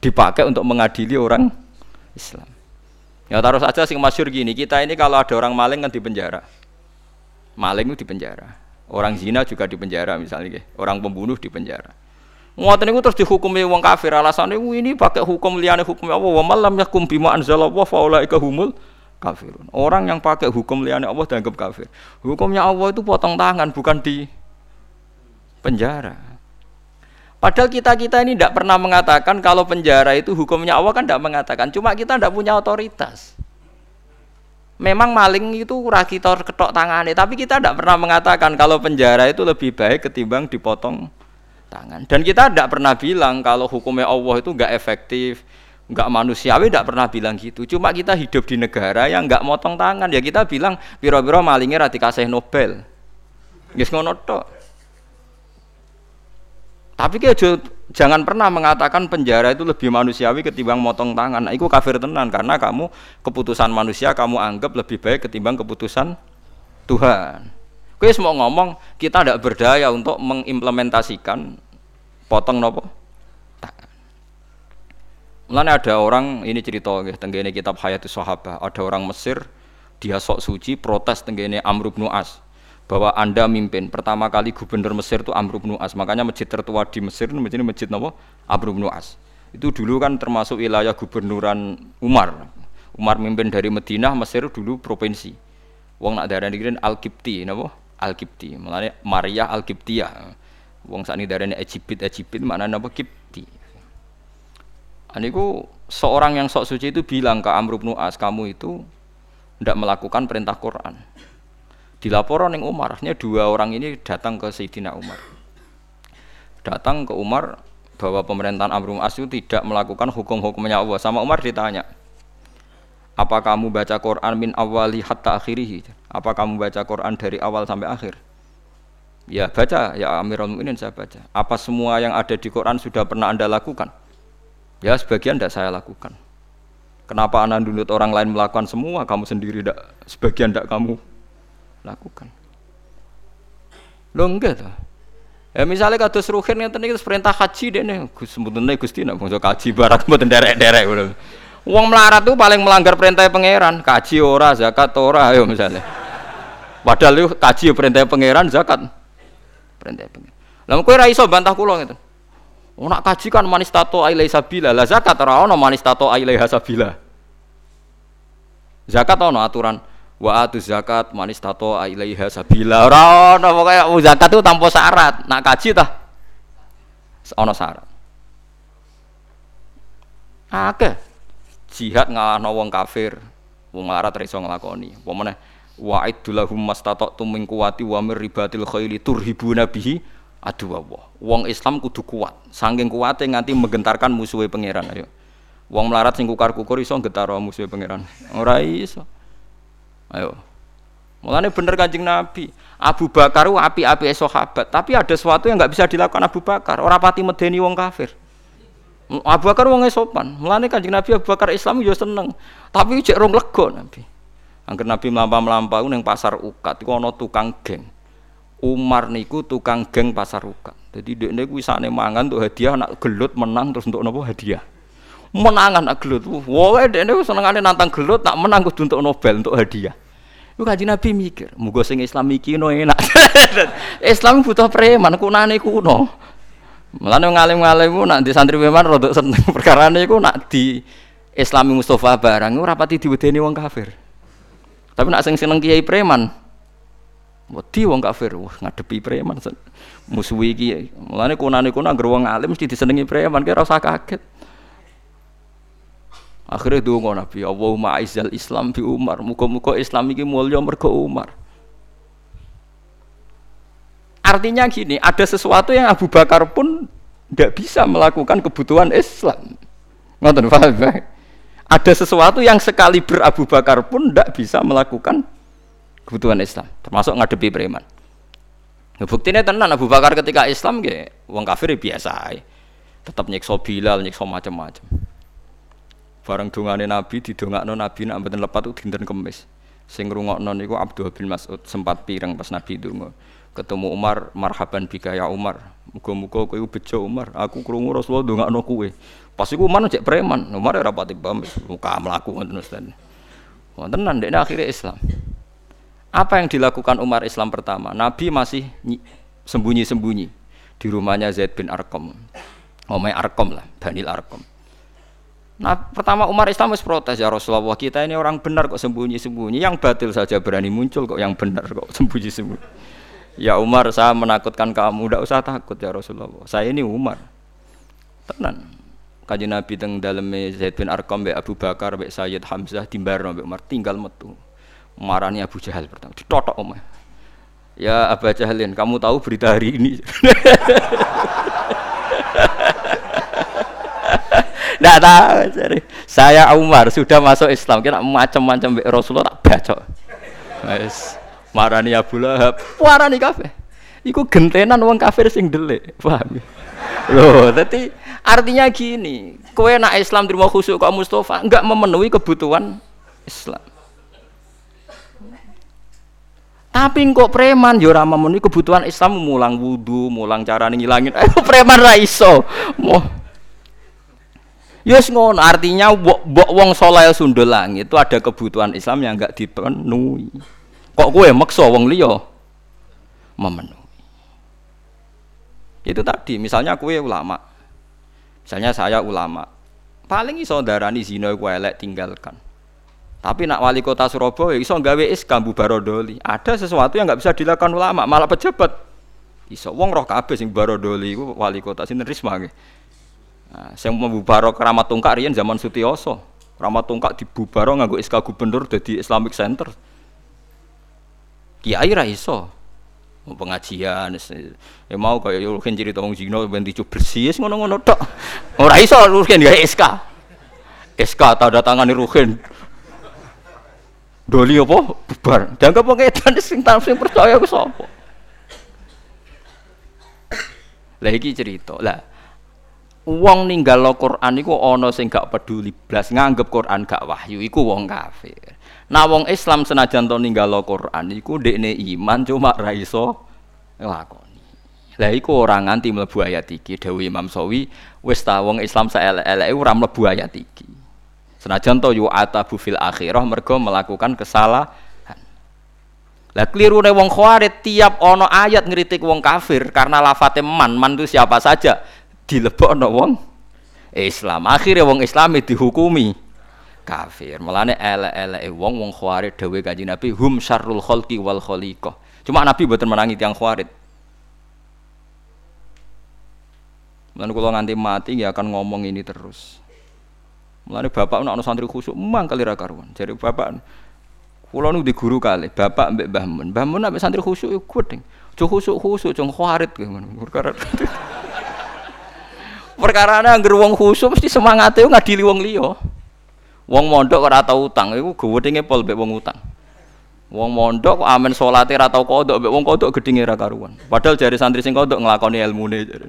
dipakai untuk mengadili orang Islam. Ya taruh saja sing masyur gini, kita ini kalau ada orang maling kan di penjara. Maling itu di penjara. Orang zina juga di penjara misalnya, orang pembunuh di penjara. Ngoten niku terus dihukumi wong kafir alasannya ini pakai hukum liyane hukum Allah wa malam yakum bima anzalallah faulaika humul kafirun. Orang yang pakai hukum liane Allah dianggap kafir. Hukumnya Allah itu potong tangan bukan di penjara. Padahal kita-kita ini tidak pernah mengatakan kalau penjara itu hukumnya Allah kan tidak mengatakan. Cuma kita tidak punya otoritas. Memang maling itu kita ketok tangannya, tapi kita tidak pernah mengatakan kalau penjara itu lebih baik ketimbang dipotong tangan. Dan kita tidak pernah bilang kalau hukumnya Allah itu nggak efektif, nggak manusiawi, tidak pernah bilang gitu. Cuma kita hidup di negara yang nggak motong tangan, ya kita bilang biro-biro malingnya rati kasih Nobel. Yes ngono Tapi kayak jangan pernah mengatakan penjara itu lebih manusiawi ketimbang motong tangan. Nah, itu kafir tenan karena kamu keputusan manusia kamu anggap lebih baik ketimbang keputusan Tuhan. Kue semua ngomong kita tidak berdaya untuk mengimplementasikan potong nopo tangan. Mulanya ada orang ini cerita tenggene kitab Hayatus Sahabah, ada orang Mesir dia sok suci protes tenggene Amr bin As bahwa Anda mimpin. Pertama kali gubernur Mesir itu Amr bin As. Makanya masjid tertua di Mesir masjid masjid napa? Amr bin As. Itu dulu kan termasuk wilayah gubernuran Umar. Umar mimpin dari Madinah, Mesir dulu provinsi. Wong nak darah ini Al-Kipti, napa? Al-Kipti. Mulane Maria Al-Kiptiyah. Wong sakniki darane Egypt, Egypt mana napa Kipti. Aniku seorang yang sok suci itu bilang ke Amr bin As, kamu itu tidak melakukan perintah Quran Dilaporan yang Umar, artinya dua orang ini datang ke Sayyidina Umar. Datang ke Umar bahwa pemerintahan Amr As itu tidak melakukan hukum-hukumnya Allah. Sama Umar ditanya, apa kamu baca Quran min awali hatta akhirihi? Apa kamu baca Quran dari awal sampai akhir? Ya baca, ya Amirul Mukminin saya baca. Apa semua yang ada di Quran sudah pernah anda lakukan? Ya sebagian tidak saya lakukan. Kenapa anda dulu orang lain melakukan semua, kamu sendiri tidak, sebagian tidak kamu lakukan. Lo enggak tuh. Ya misalnya kata seruhin yang tadi perintah haji deh nih, gus sebetulnya gusti nak bangsa kaji barak buat derek-derek udah. Uang melarat tuh paling melanggar perintah pangeran, kaji ora, zakat ora, ayo misalnya. Padahal lu kaji perintah pangeran, zakat perintah pangeran. Lalu kue raiso bantah kulo gitu. Oh nak kaji kan manis tato ailai sabila, lah zakat ora manis tato ailai hasabila. Zakat ono aturan wa atu zakat manis tato ilaiha sabila. Ora ono pokoke zakat itu tanpa syarat. Nak kaji tah ono syarat. Akeh. Jihad ngalahno wong kafir wong larat ra iso nglakoni. Apa meneh? Wa idulahum mastata'tum min quwati wa mir ribatil khaili turhibuna bihi adu Allah. Wong Islam kudu kuat. Saking kuate nganti menggentarkan musuhe pangeran. Ayo. Wong melarat sing kukar-kukur iso getar musuhe pangeran. Ora iso Ayo. Mulane bener kanjeng Nabi. Abu Bakar api-api sahabat, tapi ada sesuatu yang nggak bisa dilakukan Abu Bakar. Orang pati medeni wong kafir. Abu Bakar wong sopan. Mulane kanjeng Nabi Abu Bakar Islam yo seneng. Tapi cek rong lego Nabi. Angger Nabi melampau-melampau ning pasar Ukat iku ana tukang geng. Umar niku tukang geng pasar Ukat. Jadi dekne kuwi sakne mangan untuk hadiah nak gelut menang terus untuk nopo hadiah. Menangan nak gelut. Wah, dene senengane nantang gelut, nak menang kudu untuk Nobel untuk hadiah. Iku kaji Nabi mikir, muga sing Islam iki no enak. Islam butuh preman, kunane kuno. Mulane ngalim-ngalim ku nak di santri preman rodok seneng perkarane iku nak di Islami Mustafa barang ora pati diwedeni wong kafir. Tapi nak sing seneng kiai preman, wedi wong kafir, wah ngadepi preman musuhi iki. Mulane kunane kuno anggere wong alim mesti disenengi preman, kira usah kaget. Akhirnya donga Nabi, Allahumma aizal Islam bi Umar. Muka-muka Islam ini mulia mergo Umar. Artinya gini, ada sesuatu yang Abu Bakar pun tidak bisa melakukan kebutuhan Islam. Ngoten paham ya? Ada sesuatu yang sekali ber Abu Bakar pun tidak bisa melakukan kebutuhan Islam, termasuk ngadepi preman. Buktinya tenan Abu Bakar ketika Islam ge wong kafir ya biasa Tetap nyiksa Bilal, nyiksa macam-macam. Bareng dongane Nabi didongakno Nabi nak mboten lepat dinten Kamis. Sing ngrungokno niku Abdul bin Mas'ud sempat pireng pas Nabi donga. Ketemu Umar, marhaban bika ya Umar. Muga-muga kowe bejo Umar. Aku krungu Rasulullah ndongakno kowe. Pas iku Umar cek preman. Umar ora pati paham muka mlaku ngoten Ustaz. Wonten nang dekne akhirnya Islam. Apa yang dilakukan Umar Islam pertama? Nabi masih sembunyi-sembunyi di rumahnya Zaid bin Arqam. Omai Arqam lah, Banil Arqam Nah, pertama Umar Islam harus protes ya Rasulullah kita ini orang benar kok sembunyi-sembunyi, yang batil saja berani muncul kok yang benar kok sembunyi-sembunyi. Ya Umar, saya menakutkan kamu, tidak usah takut ya Rasulullah. Saya ini Umar. Tenan. Kanjeng Nabi teng daleme Zaid bin Arqam mbek Abu Bakar mbek Sayyid Hamzah timbarno mbek Umar tinggal metu. Marani Abu Jahal pertama ditotok omah. Ya Abu Jahalin, kamu tahu berita hari ini? Tidak tahu. Saya Umar sudah masuk Islam. Kira macam-macam Rasulullah tak baca. Wes marani Abu Lahab, marani kafir. Iku gentenan wong kafir sing delik. Paham? Loh, dadi artinya gini, kowe nak Islam terima khusuk kok Mustafa enggak memenuhi kebutuhan Islam. Tapi kok preman yo ora memenuhi kebutuhan Islam mulang wudu, mulang cara ngilangin. Ayo preman ra iso. Mo Yes ngono, artinya mbok wong soleh sundul langit itu ada kebutuhan Islam yang enggak dipenuhi. Kok kowe maksa wong liya memenuhi. Itu tadi, misalnya kue ulama. Misalnya saya ulama. Paling iso darani zina iku elek tinggalkan. Tapi nak wali kota Surabaya iso gawe iskambu barodoli. Ada sesuatu yang nggak bisa dilakukan ulama, malah pejabat. Iso wong roh kabeh sing barodoli wali kota sinten Risma. Nah, sing membubaro keramat tungkak riyen zaman Sutioso. Keramat tungkak dibubaro nganggo SK gubernur dadi Islamic Center. Kiai ra iso. pengajian ya mau kaya rugen cerita wong Cina ben bersih ngono-ngono tok. Ora iso rugen gawe SK. SK tanda tangane rugen. Doli apa? Bubar. Dianggap wong edan sing sing percaya ku sapa? Lah iki cerita. Lah wong ninggal Quran iku ana sing gak peduli blas nganggep Quran gak wahyu iku wong kafir. Nah wong Islam senajan to ninggalo Quran iku ndekne iman cuma ra iso nglakoni. Lah iku ora nganti mlebu ayat iki dawuh Imam Sawi wis ta wong Islam saelek-eleke ora mlebu ayat iki. Senajan to yu fil akhirah mergo melakukan kesalahan. Lah klirune wong Khawarij tiap ana ayat ngritik wong kafir karena lafate man, man itu siapa saja dilebokno wong Islam. Akhirnya wong Islam dihukumi kafir. Mulane elek-eleke wong wong khawarij dawuh Kanjeng Nabi hum syarrul khalqi wal khaliqah. Cuma Nabi mboten menangi tiyang khawarij. Mulane kula nganti mati ya akan ngomong ini terus. Mulane bapak ana santri khusuk mang kali ra karuan. Jadi bapak kula nu di guru kali, bapak mbek Mbah Mun. Ambek santri khusuk iku kuwedeng. Jo khusuk-khusuk jong khawarij ngono. Perkara Perkara anggere wong khusuk mesti semangate ngadili wong liya. Wong mondok ora tau utang, iku gedhinge pol mbek wong utang. Wong mondok amen salate ora tau kodok mbek wong kodok gedhinge ra karuan. Padahal jari santri sing kodok nglakoni ilmune jare.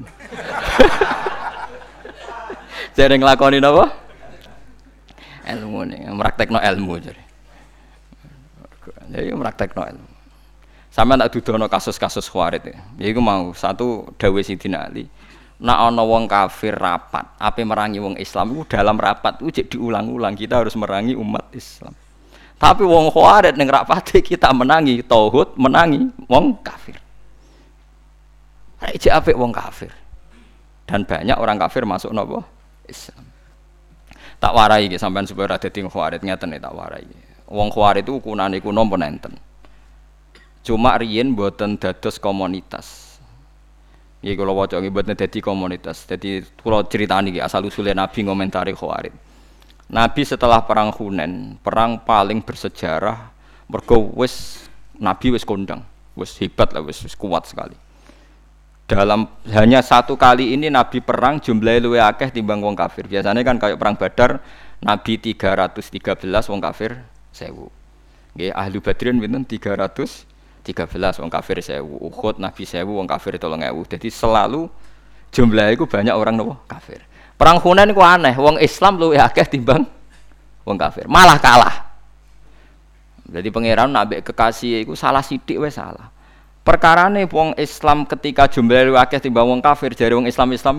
jare nglakoni napa? Ilmune, praktekno ilmu jare. Jadi praktekno ilmu. Sama tak dudono kasus-kasus khawarit ya. Iku mau satu dawe Sidina Ali nak ana wong kafir rapat, ape merangi wong Islam itu dalam rapat jadi diulang-ulang kita harus merangi umat Islam. Tapi wong khawarit ning rapat kita menangi tauhid, menangi wong kafir. Iki apik wong kafir. Dan banyak orang kafir masuk nopo Islam. Tak warai iki sampean supaya ora dadi khawarit ngeten tak warai. Wong khawarit itu ukunane kuno enten. Cuma riyen boten dados komunitas Iki kula waca nggih mboten dadi komunitas. Dadi kula critani iki asal usule Nabi ngomentari Khawarij. Nabi setelah perang Hunen, perang paling bersejarah mergo wis Nabi wis kondang, wis hebat lah, wis, wis kuat sekali. Dalam hanya satu kali ini Nabi perang jumlahnya luwe akeh timbang wong kafir. Biasanya kan kayak perang Badar Nabi 313 wong kafir 1000. Nggih ahli Badrin pinten 300 13 wong kafir sewu Uhud Nabi sewu wong kafir tolong ewu. Jadi selalu jumlah itu banyak orang nopo? Kafir. Perang Hunain itu aneh wong Islam lu akeh timbang wong kafir. Malah kalah. Jadi pangeran nabi kekasih itu salah sidik wes salah. Perkara nih wong Islam ketika jumlah lu akeh timbang wong kafir jadi wong Islam Islam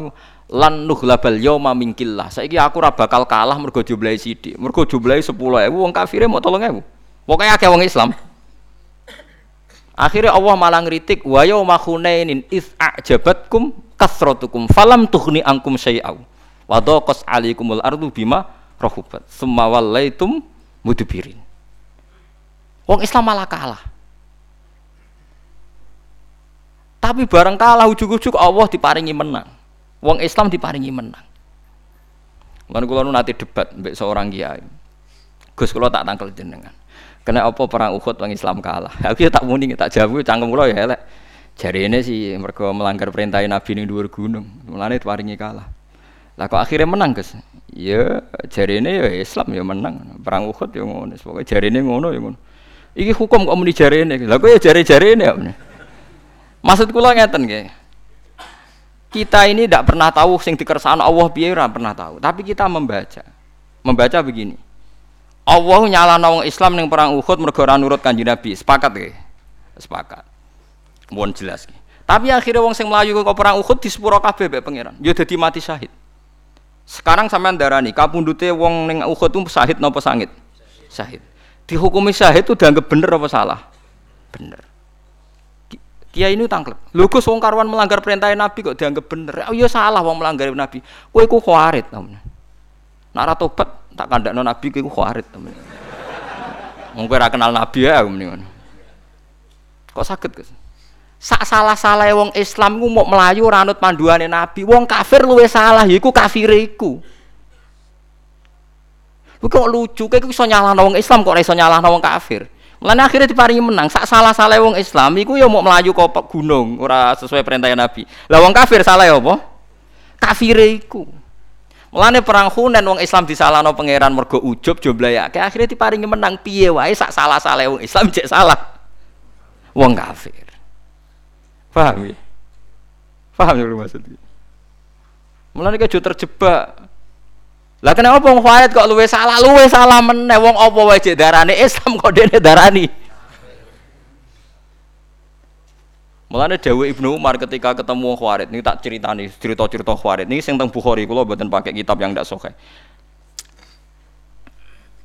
lan nuhlabal yoma mingkillah saiki aku ora bakal kalah mergo jumlah sidik mergo sepuluh ewu wong kafirnya mau tolong ewu. Pokoknya akeh wong Islam Akhirnya Allah malah ngritik wa yauma khunainin iz a'jabatkum kasratukum falam tughni ankum syai'au wa daqas alaikumul ardu bima rahubat summa wallaitum mudbirin. Wong Islam malah kalah. Tapi bareng kalah ujug-ujug Allah diparingi menang. Wong Islam diparingi menang. Lan kula nanti debat mbek seorang kiai. Gus kula tak tangkel jenengan. Kena apa perang Uhud wong Islam kalah. Aku ya tak muni tak jawab cangkem kula ya elek. Jarine sih mergo melanggar perintah Nabi ning dhuwur gunung. Mulane paringi kalah. Lah kok akhirnya menang, Gus? Ya jarine ya Islam ya menang. Perang Uhud ya ngono. Pokoke jarine ngono ya ngono. Iki hukum kok muni jarine. Lah kok ya jare-jarine ya. Maksud kula ngeten nggih. Kita ini tidak pernah tahu sing dikersaan Allah piye ora pernah tahu, tapi kita membaca. Membaca begini. Allah nyala wong Islam ning perang Uhud mergo ora nurut Kanjeng Nabi. Sepakat nggih? Sepakat. Mohon jelas nggih. Tapi akhirnya wong sing melayu ke perang Uhud di sepuro kabeh mbek pangeran. Ya dadi mati syahid. Sekarang sampean darani kapundute wong ning Uhud itu syahid napa sangit? Syahid. Dihukumi syahid itu dianggap bener apa salah? Bener. Kiai ini tangklek. Lho Gus wong karuan melanggar perintah Nabi kok dianggap bener. Oh iya salah wong melanggar Nabi. Kowe iku khawarit. Nek ora tobat tak kandakno Nabi kowe iku khawarit temen. Kowe ora kenal Nabi ya mendingan. Kok sakit Gus? Sak salah-salah wong Islam ku mau melayu ora anut panduane Nabi. Wong kafir luwe salah yaiku kafire iku. Lu kok lucu, kayak iso nyalahno wong Islam kok ora iso nyalahno kafir. Mulane akhirnya diparingi menang. Sak salah-salah wong Islam iku ya mau melaju ke gunung, ora sesuai perintah Nabi. Lah wong kafir salah ya apa? Kafire iku. Mulane perang Hunain wong Islam disalahno pangeran mergo ujub jomblahake. Akhirnya diparingi menang piye wae sak salah-salah wong Islam cek salah. Wong kafir. Paham ya? Paham ya maksudnya? Mulane kejo terjebak lah kenapa wong khawarit kok luwe salah, luwe salah meneh wong apa wae cek darane Islam kok dene darani. Mulane Dewi Ibnu Umar ketika ketemu wong khawarit ini tak ceritani cerita-cerita khawarit ini sing teng Bukhari kula mboten pakai kitab yang ndak sahih.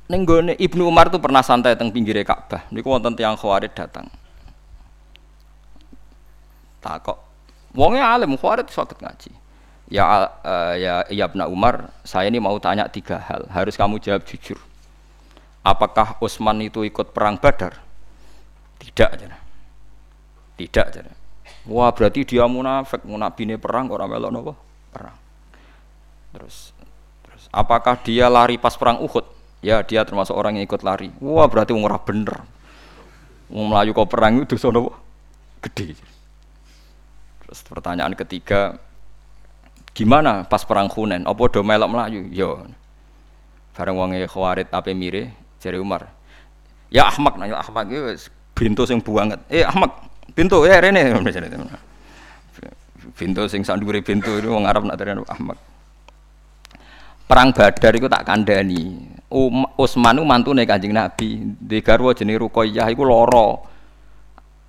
Ning Ibnu Umar tuh pernah santai teng pinggir Ka'bah. Niku wonten tiyang khawarit datang. Takok. Wonge alim khawarit sakit ngaji. Ya uh, ya ya Ibnu Umar, saya ini mau tanya tiga hal. Harus kamu jawab jujur. Apakah Utsman itu ikut perang Badar? Tidak aja. Tidak aja. Wah, berarti dia munafik, munafik perang orang melok nopo? Perang. Terus terus apakah dia lari pas perang Uhud? Ya, dia termasuk orang yang ikut lari. Wah, berarti ora bener. Wong melayu kok perang itu nopo? Gede. Terus pertanyaan ketiga, Gimana pas perang Hunain? Apa do melok melayu? Yo. Bareng wonge Khawarid ape mire jare Umar. Ya Ahmad nanya Ahmad iki bintu sing buanget. Eh Ahmad, bintu ya rene Bintu sing sak dhuwure bintu itu wong Arab nak Ahmad. Perang Badar iku tak kandhani. Um, Utsman ku mantune Kanjeng Nabi. Di garwa jenenge Ruqayyah iku lara.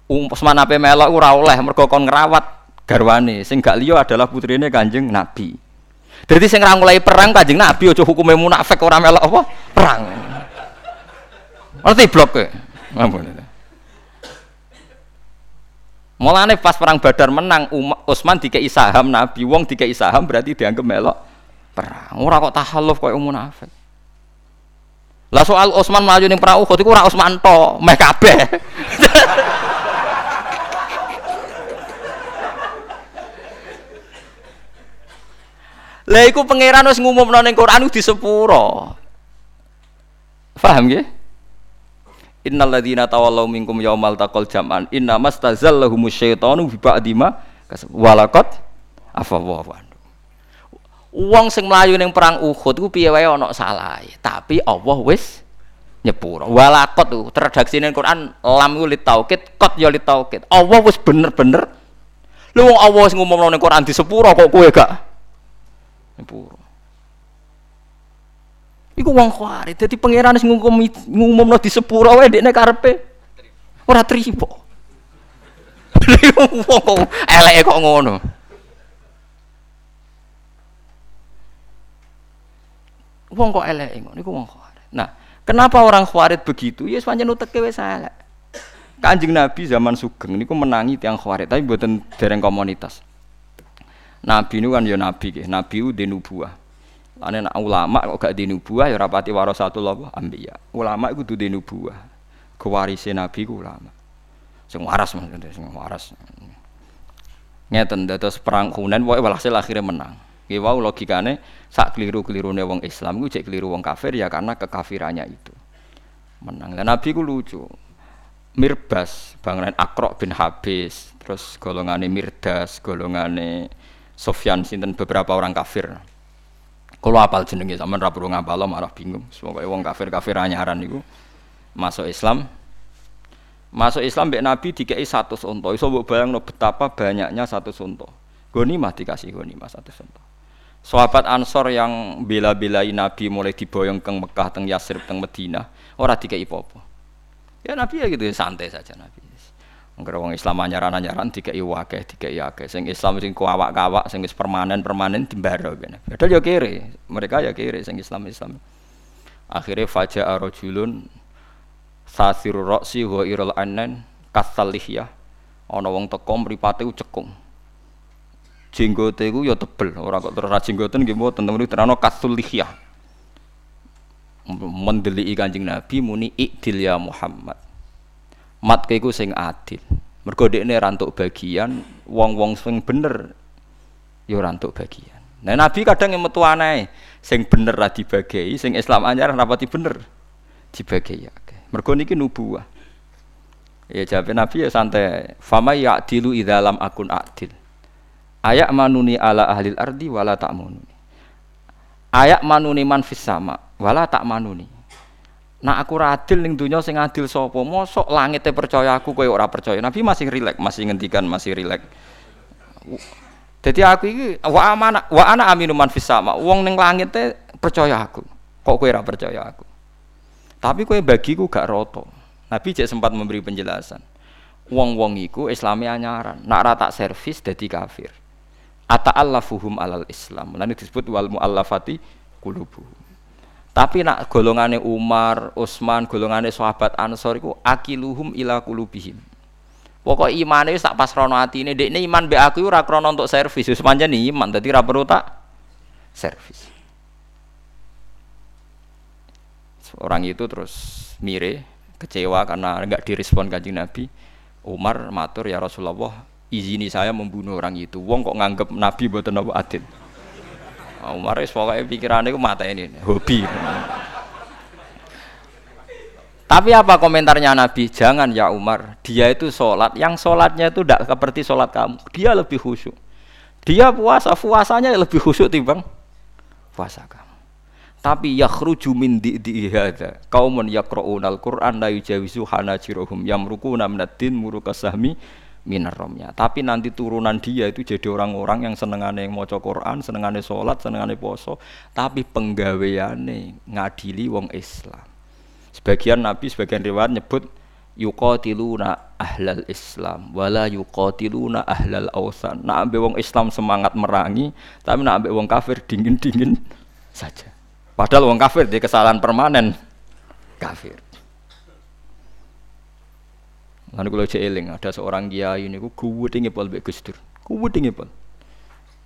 Um, Utsman ape melok ora oleh mergo kon ngrawat garwane sing gak liya adalah putrine Kanjeng Nabi. Jadi sing mulai perang Kanjeng Nabi aja hukume munafik ora melok apa? Perang. Ngerti blok? Ampun. Mulane pas perang Badar menang Utsman dikei saham Nabi, wong dikei saham berarti dianggap melok perang. Ora kok tahalluf koyo munafik. Lah soal Utsman maju ning perang Uhud iku ora Utsman to, meh kabeh. Lah iku pangeran wis ngumumno ning Quran di sepuro. Paham nggih? Innal ladzina tawallaw minkum yaumal taqal jam'an inna mastazallahumus syaitanu bi ba'di ma walaqad anhu. Wong sing mlayu ning perang Uhud ku piye wae ana salah, tapi Allah wis nyepuro. Walaqad tuh terredaksi ning Quran lam ku li taukid, qad ya li taukid. Allah wis bener-bener Lu wong Allah wis ngumumno ning Quran di sepuro kok kowe gak Nyepuro. Iku wong khawarit. Dadi pangeran sing ngumum ngumumno di sepuro wae dekne karepe ora trimo. Wong eleke kok ngono. Wong kok eleke ngono iku wong khawarit. Nah, kenapa orang khawarit begitu? Ya pancen uteke wis elek. Kanjeng Nabi zaman Sugeng niku menangi tiang khawarit, tapi buatan dereng komunitas. Nabi ini kan ya nabi nabi itu di nubuah. Lane nak ulama kok gak di nubuah ya rapati warasatul apa ambiya. Ulama itu di nubuah. Kewarise nabi ku ulama. Sing waras maksudnya, sing waras. Ngeten dados perang Hunain pokoke walhasil akhirnya menang. Nggih wau logikane sak keliru-kelirune wong Islam iku cek keliru wong kafir ya karena kekafirannya itu. Menang. Dan Nabi ku lucu. Mirbas, bangunan Akrok bin Habis, terus golongane Mirdas, golongane Sofyan sinten beberapa orang kafir. Kalau apal jenenge sampean ra perlu ngapal malah bingung. Semoga wong kafir-kafir anyaran niku masuk Islam. Masuk Islam mbek Nabi dikei satu unta. Iso mbok bayangno betapa banyaknya satu unta. Ghanimah dikasih ghanimah satu unta. Sahabat Ansor yang bela-belai Nabi mulai diboyong ke Mekah, teng Yasrib, teng Medina, ora dikei apa-apa. Ya Nabi ya gitu santai saja Nabi. Angger wong Islam anyaran-anyaran dikei wakeh, dikei akeh. Sing Islam sing kuawak-kawak, sing wis permanen-permanen dimbaro kene. Padahal ya kiri, mereka ya kiri sing Islam-Islam. Akhirnya faja arojulun sasiru roksi wa irul anen kasalihya ana wong teko mripate cekung jenggote iku ya tebel ora kok terus jenggoten nggih mboten temen terano kasulihya mendeliki Kanjeng Nabi muni ikdil ya Muhammad mat iku sing adil mergo dekne rantuk bagian wong-wong sing bener ya rantuk bagian nah Nabi kadang yang metu aneh sing bener ra dibagi sing Islam anyar rapati bener dibagi ya Mergo niki nubuah. Ya jawab Nabi ya santai. Fama ya'dilu idza lam akun adil. Ayak manuni ala ahli ardi wala manuni. Ayak manuni man fis sama wala tak manuni. Nah aku adil ning dunya sing adil sapa? Mosok langite percaya aku kowe ora percaya. Nabi masih rilek, masih ngendikan masih rilek. Jadi aku iki wa amana wa ana aminu man fis sama. Wong ning percaya aku. Kok kowe ora percaya aku? Tapi kue bagiku gak roto. Nabi cek sempat memberi penjelasan. Wong-wong iku Islami anyaran. Nak rata servis jadi kafir. Ata fuhum alal Islam. Lalu disebut wal mu'allafati kulubu. Tapi nak golongane Umar, Utsman, golongane sahabat Ansor iku akiluhum ila kulubihim. Pokok imane wis tak pasrono atine. Dekne iman be aku ora krana untuk servis. Wis pancen iman dadi ora perlu tak servis. Orang itu terus mire, kecewa karena enggak direspon kanjeng Nabi. Umar matur ya Rasulullah, izini saya membunuh orang itu. Wong kok nganggep Nabi buatan apa adil. Umar wis pokoke pikirannya ku mata ini, hobi. Tapi apa komentarnya Nabi? Jangan ya Umar, dia itu sholat, yang sholatnya itu tidak seperti sholat kamu. Dia lebih khusyuk. Dia puasa, puasanya lebih khusyuk timbang puasa kamu. Tapi yakhruju min di'i hadza qaumun yaqra'unal Qur'an la yujawizu hanajirahum yamrukuna minad din muruka sahmi minar romnya. Tapi nanti turunan dia itu jadi orang-orang yang senengane maca Quran, senengane salat, senengane poso, tapi penggaweane ngadili wong Islam. Sebagian nabi, sebagian riwayat nyebut yuqatiluna ahlal Islam wala yuqatiluna ahlal ausan. Nak ambek wong Islam semangat merangi, tapi nak ambek wong kafir dingin-dingin saja. Padahal wong kafir di kesalahan permanen kafir. Lalu kalau eling ada seorang kiai ini ku kuwu tinggi pol be Gusdur. Kuwu tinggi pol.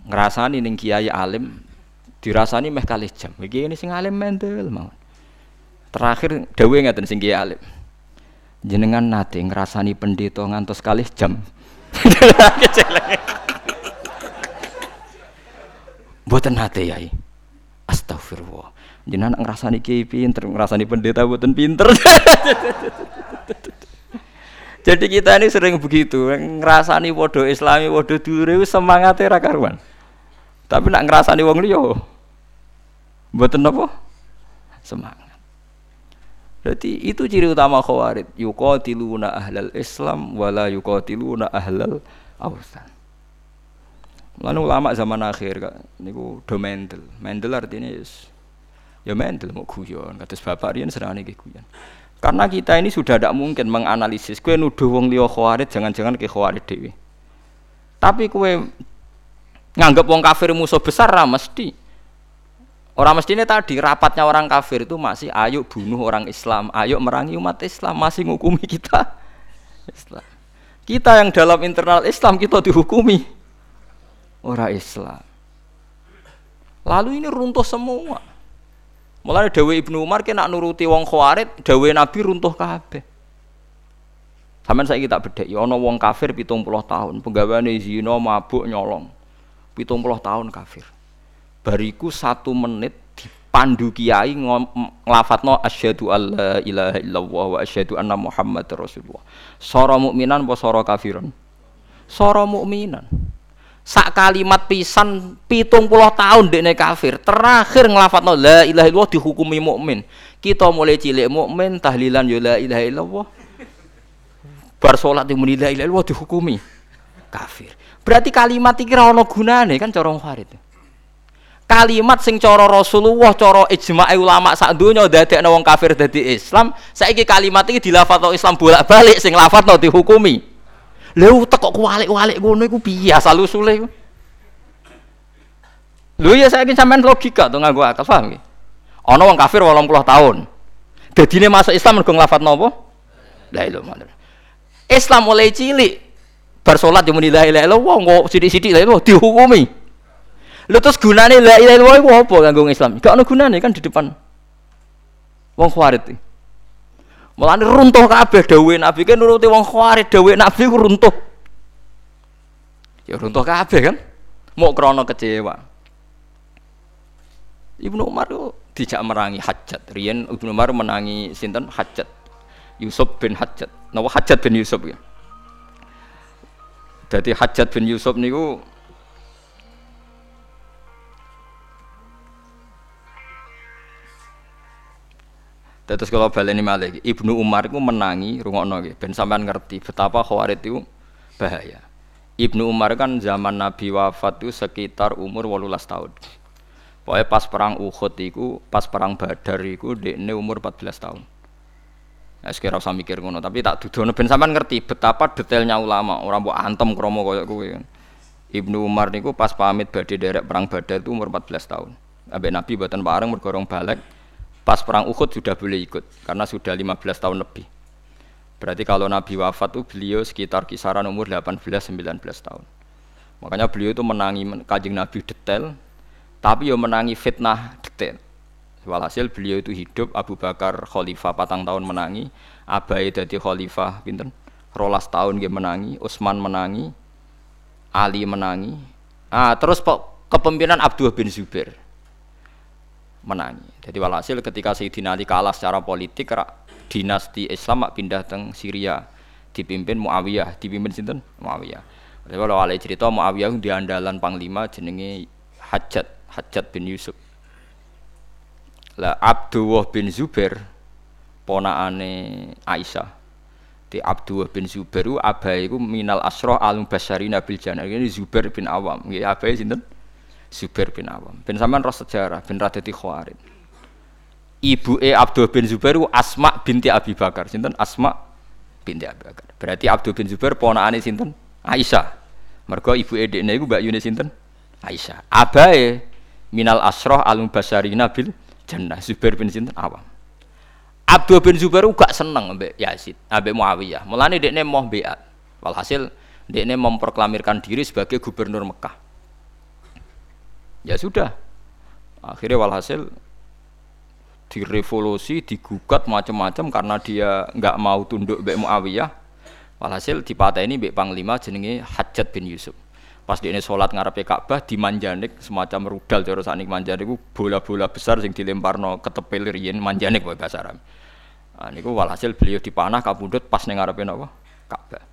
Ngerasani ning kiai alim dirasani meh kali jam. Iki ini sing alim mental mau. Terakhir dawe ngaten sing kiai alim. Jenengan nate ngerasani pendeta ngantos kali jam. Buatan nate yai. Astagfirullah jenengan ngrasani kiai pinter, ngrasani pendeta buatan pinter. Jadi kita ini sering begitu, ngrasani wodo Islami, wodo dulure semangatnya ra karuan. Tapi nak ngrasani wong liya mboten apa? Semangat. Berarti itu ciri utama khawarid. Yuqatiluna ahlal Islam wala yuqatiluna ahlal awsan. Lalu ulama zaman akhir kak, niku do mendel. Mendel artinya yes, ya mental mau guyon kados bapak riyen serane nggih guyon karena kita ini sudah tidak mungkin menganalisis. Kue nuduh wong liya khawarid jangan-jangan ke khawarid dewi. Tapi kue nganggap wong kafir musuh besar lah mesti. Orang ini tadi rapatnya orang kafir itu masih ayo bunuh orang Islam ayo merangi umat Islam masih ngukumi kita. Islam. Kita yang dalam internal Islam kita dihukumi. Orang Islam. Lalu ini runtuh semua Mulane Dawe Ibnu Umar ki nak nuruti wong Khawarid, Dawe Nabi runtuh kabeh. Sampeyan saiki tak bedheki ana wong kafir 70 tahun, penggaweane zina, mabuk, nyolong. 70 tahun kafir. bariku satu menit dipandu kiai nglafatno asyhadu alla ilaha illallah wa asyhadu anna muhammad rasulullah sora mukminan apa sora kafiran sora mukminan sak kalimat pisan pitung puluh tahun dekne kafir. Terakhir nglafatno la ilaha illallah dihukumi mukmin. Kita mulai cilik mukmin tahlilan ya la ilaha illallah. Bar salat muni la ilaha illallah dihukumi. Kafir. Berarti kalimat iki ora ana gunane kan cara Farid? Kalimat sing cara Rasulullah cara ijma ulama sak donya dadekno wong kafir dadi Islam saiki kalimat iki dilafadzno Islam bolak-balik sing lafadzno dihukumi lha utek kok kualik-walik ngono iku piye asal usule iku lho ya saiki sampean logika to nganggo akal paham nggih? Ana wong kafir 80 tahun. Dadine masuk Islam mergo nglafadzno apa la ilaha Islam mulai cilik. Bar salat yo muni la ilaha illallah. Kok sithik-sithik la dihukumi. Lha terus gunane la ilaha illallah iku apa kanggo Islam? Gak ono gunane kan di depan wong Khawarij. Mulane runtuh kabeh dawuhe Nabi kan nuruti wong Khawarij dawuhe Nabi ku runtuh. Ya runtuh kabeh kan. Mau krana kecewa. Ibnu Umar itu dijak merangi Hajat. Riyen Ibnu Umar menangi sinten Hajat. Yusuf bin Hajat. Napa Hajat bin Yusuf ya. Jadi Hajat bin Yusuf niku Terus kalau baleni malih Ibnu Umar itu menangi rungokno nggih ben sampean ngerti betapa Khawarij itu bahaya. Ibnu Umar kan zaman Nabi wafat itu sekitar umur 18 tahun. Pokoknya pas perang Uhud itu, pas perang Badar itu dekne umur 14 tahun. Ya sekira usah mikir ngono, tapi tak dudono ben sampean ngerti betapa detailnya ulama, orang mbok antem kromo koyo kowe. Ibnu Umar niku pas pamit badhe derek perang Badar itu umur 14 tahun. Ambek Nabi buatan bareng mergo balik Pas perang Uhud sudah boleh ikut karena sudah 15 tahun lebih. Berarti kalau Nabi wafat itu beliau sekitar kisaran umur 18-19 tahun. Makanya beliau itu menangi kajing Nabi detail, tapi ya menangi fitnah detail. Walhasil beliau itu hidup Abu Bakar khalifah patang tahun menangi, Abai jadi khalifah pinten rolas tahun dia menangi, Utsman menangi, Ali menangi. Ah, terus kepemimpinan Abdullah bin Zubair menangi. Jadi walhasil ketika Sayyidina Ali kalah secara politik dinasti Islam pindah teng Syria dipimpin Muawiyah, dipimpin sinten? Muawiyah. Jadi kalau wali cerita Muawiyah di andalan panglima jenenge Hajat, Hajat bin Yusuf. Lah Abdullah bin Zubair ponakane Aisyah. Di Abdullah bin Zubair abai itu minal asroh alum basyari nabil jannah. Ini Zubair bin Awam. Nggih abai sinten? Zubair bin Awam. Ben sampean roh sejarah, ben radati khawarid. Ibu E Abdul bin Zubair Asma binti Abi Bakar. Sinten Asma binti Abi Bakar. Berarti Abdul bin Zubair ponakane sinten? Aisyah. Mergo E dekne iku Mbak Yuni sinten? Aisyah. Abae minal asroh al mubasyirina bil jannah Zubair bin sinten Awam. Abdul bin Zubair gak seneng mbek Yazid, ambek Muawiyah. Mulane dekne mau beat. Walhasil dekne memproklamirkan diri sebagai gubernur Mekah ya sudah. Akhirnya walhasil direvolusi digugat macam-macam karena dia nggak mau tunduk Mbak Muawiyah. Walhasil ini Mbak Panglima jenenge Hajat bin Yusuf. Pas dia ini sholat ngarepe Ka'bah di Manjanik semacam rudal terus anik Manjanik bola-bola besar sing dilemparno ketepil riyen Manjanik bahasa Arab. Nah, niku walhasil beliau dipanah kabudut pas ning ngarepe napa? Ka'bah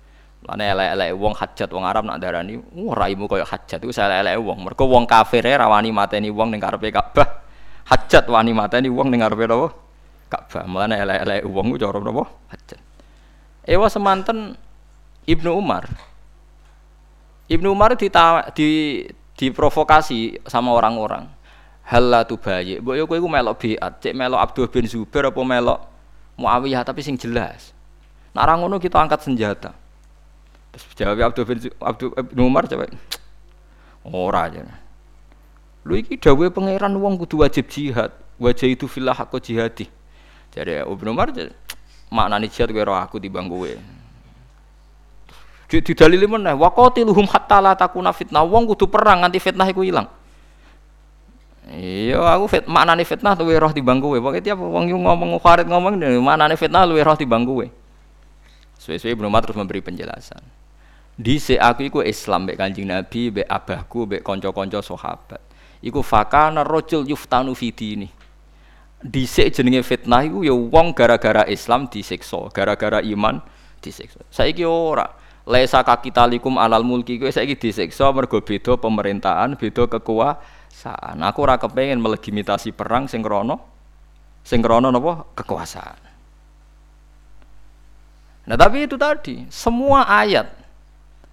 Lane elek-elek wong hajat wong Arab nak darani, "Wah, raimu koyo hajat." Iku elek-elek wong. Mergo wong kafir e rawani mateni wong ning karepe Ka'bah. Hajat wani mateni wong ning karepe napa? Ka'bah. Mulane elek-elek wong ku cara napa? Hajat. Ewa semanten Ibnu Umar. Ibnu Umar dita, di diprovokasi sama orang-orang. Halla tubayi. Mbok yo kowe melok biat, cek melok Abdul bin Zubair apa melok Muawiyah tapi sing jelas. Nak ngono kita angkat senjata. Terus jawab Abdul bin Abdul bin Umar jawab ora aja. Lu iki dawuhe pangeran wong kudu wajib jihad. Wajah itu filah aku jihadi. Jadi Ibnu Umar maknane jihad kowe aku timbang kowe. Didalili meneh wa qatiluhum hatta la takuna fitnah. Wong kudu perang nganti fitnah iku ilang. Iya, aku fit maknane fitnah luwe roh timbang kowe. Pokoke tiap wong ngomong Khalid ngomong maknane fitnah luwe roh timbang kowe. Suwe-suwe Ibnu Umar terus memberi penjelasan. Di aku iku Islam mbek Kanjeng Nabi, mbek abahku, mbek kanca-kanca sahabat. Iku fakana rojul yuftanu fidini. Dhisik jenenge fitnah iku ya wong gara-gara Islam disiksa, gara-gara iman disiksa. Saiki ora. Laisa kakitalikum alal mulki kowe saiki disiksa mergo beda pemerintahan, beda kekuasaan. Aku ora kepengin melegitimasi perang sing krana sing krana napa kekuasaan. Nah, tapi itu tadi, semua ayat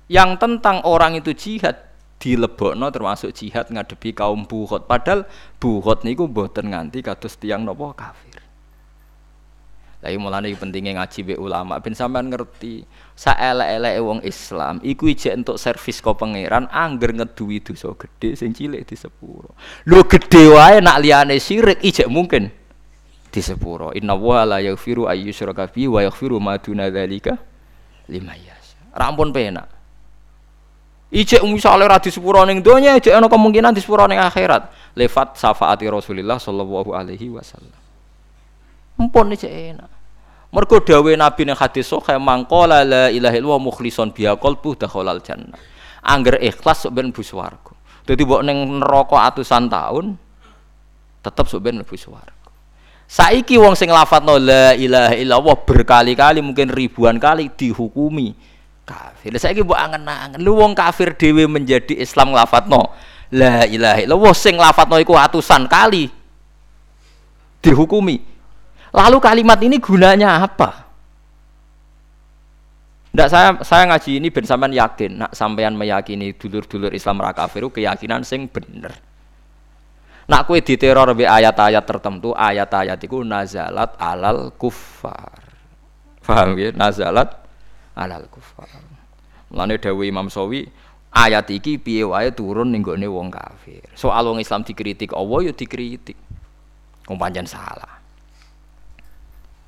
yang tentang orang itu jihad dilebokno termasuk jihad ngadepi kaum buhot. Padahal buhot niku mboten nganti kados tiang nopo kafir. Lagi mulane pentingnya ngaji be ulama ben sampean ngerti saelek-eleke wong Islam iku ijek entuk servis kok pangeran angger ngeduwi dosa gede sing cilik di sepuro. Lho gede wae nak liyane syirik ijek mungkin di sepuro. Inna wa la yaghfiru ayyusyraka bi wa yaghfiru ma duna dzalika liman yasha. Rampun penak. Ijek misale ora di sepuro ning ijek ana kemungkinan di sepuro ning akhirat. Lewat syafaati Rasulullah sallallahu alaihi wasallam. Mumpun ijek enak. Mergo dawuh Nabi ning hadis sahih mangqala la ilaha illallah mukhlishon biha qalbu dakhalal jannah. Angger ikhlas sok ben mlebu swarga. Dadi mbok ning atusan tahun tetep sok ben mlebu. Saiki wong sing lafadzno la ilaha illallah berkali-kali mungkin ribuan kali dihukumi kafir. Saiki mbok angen-angen lu wong kafir dhewe menjadi Islam lafadzno la ilaha illallah sing lafadzno iku atusan kali dihukumi. Lalu kalimat ini gunanya apa? Ndak saya saya ngaji ini ben sampean yakin, nak sampean meyakini dulur-dulur Islam ra kafir keyakinan sing bener. Nak kue diteror be ayat-ayat tertentu, ayat-ayat itu nazalat alal kufar. Paham ya? Nazalat alal kufar. Mulane dawuh Imam Sawi, ayat iki piye wae turun ning gone wong kafir. Soal wong Islam dikritik Allah ya dikritik. Wong pancen salah.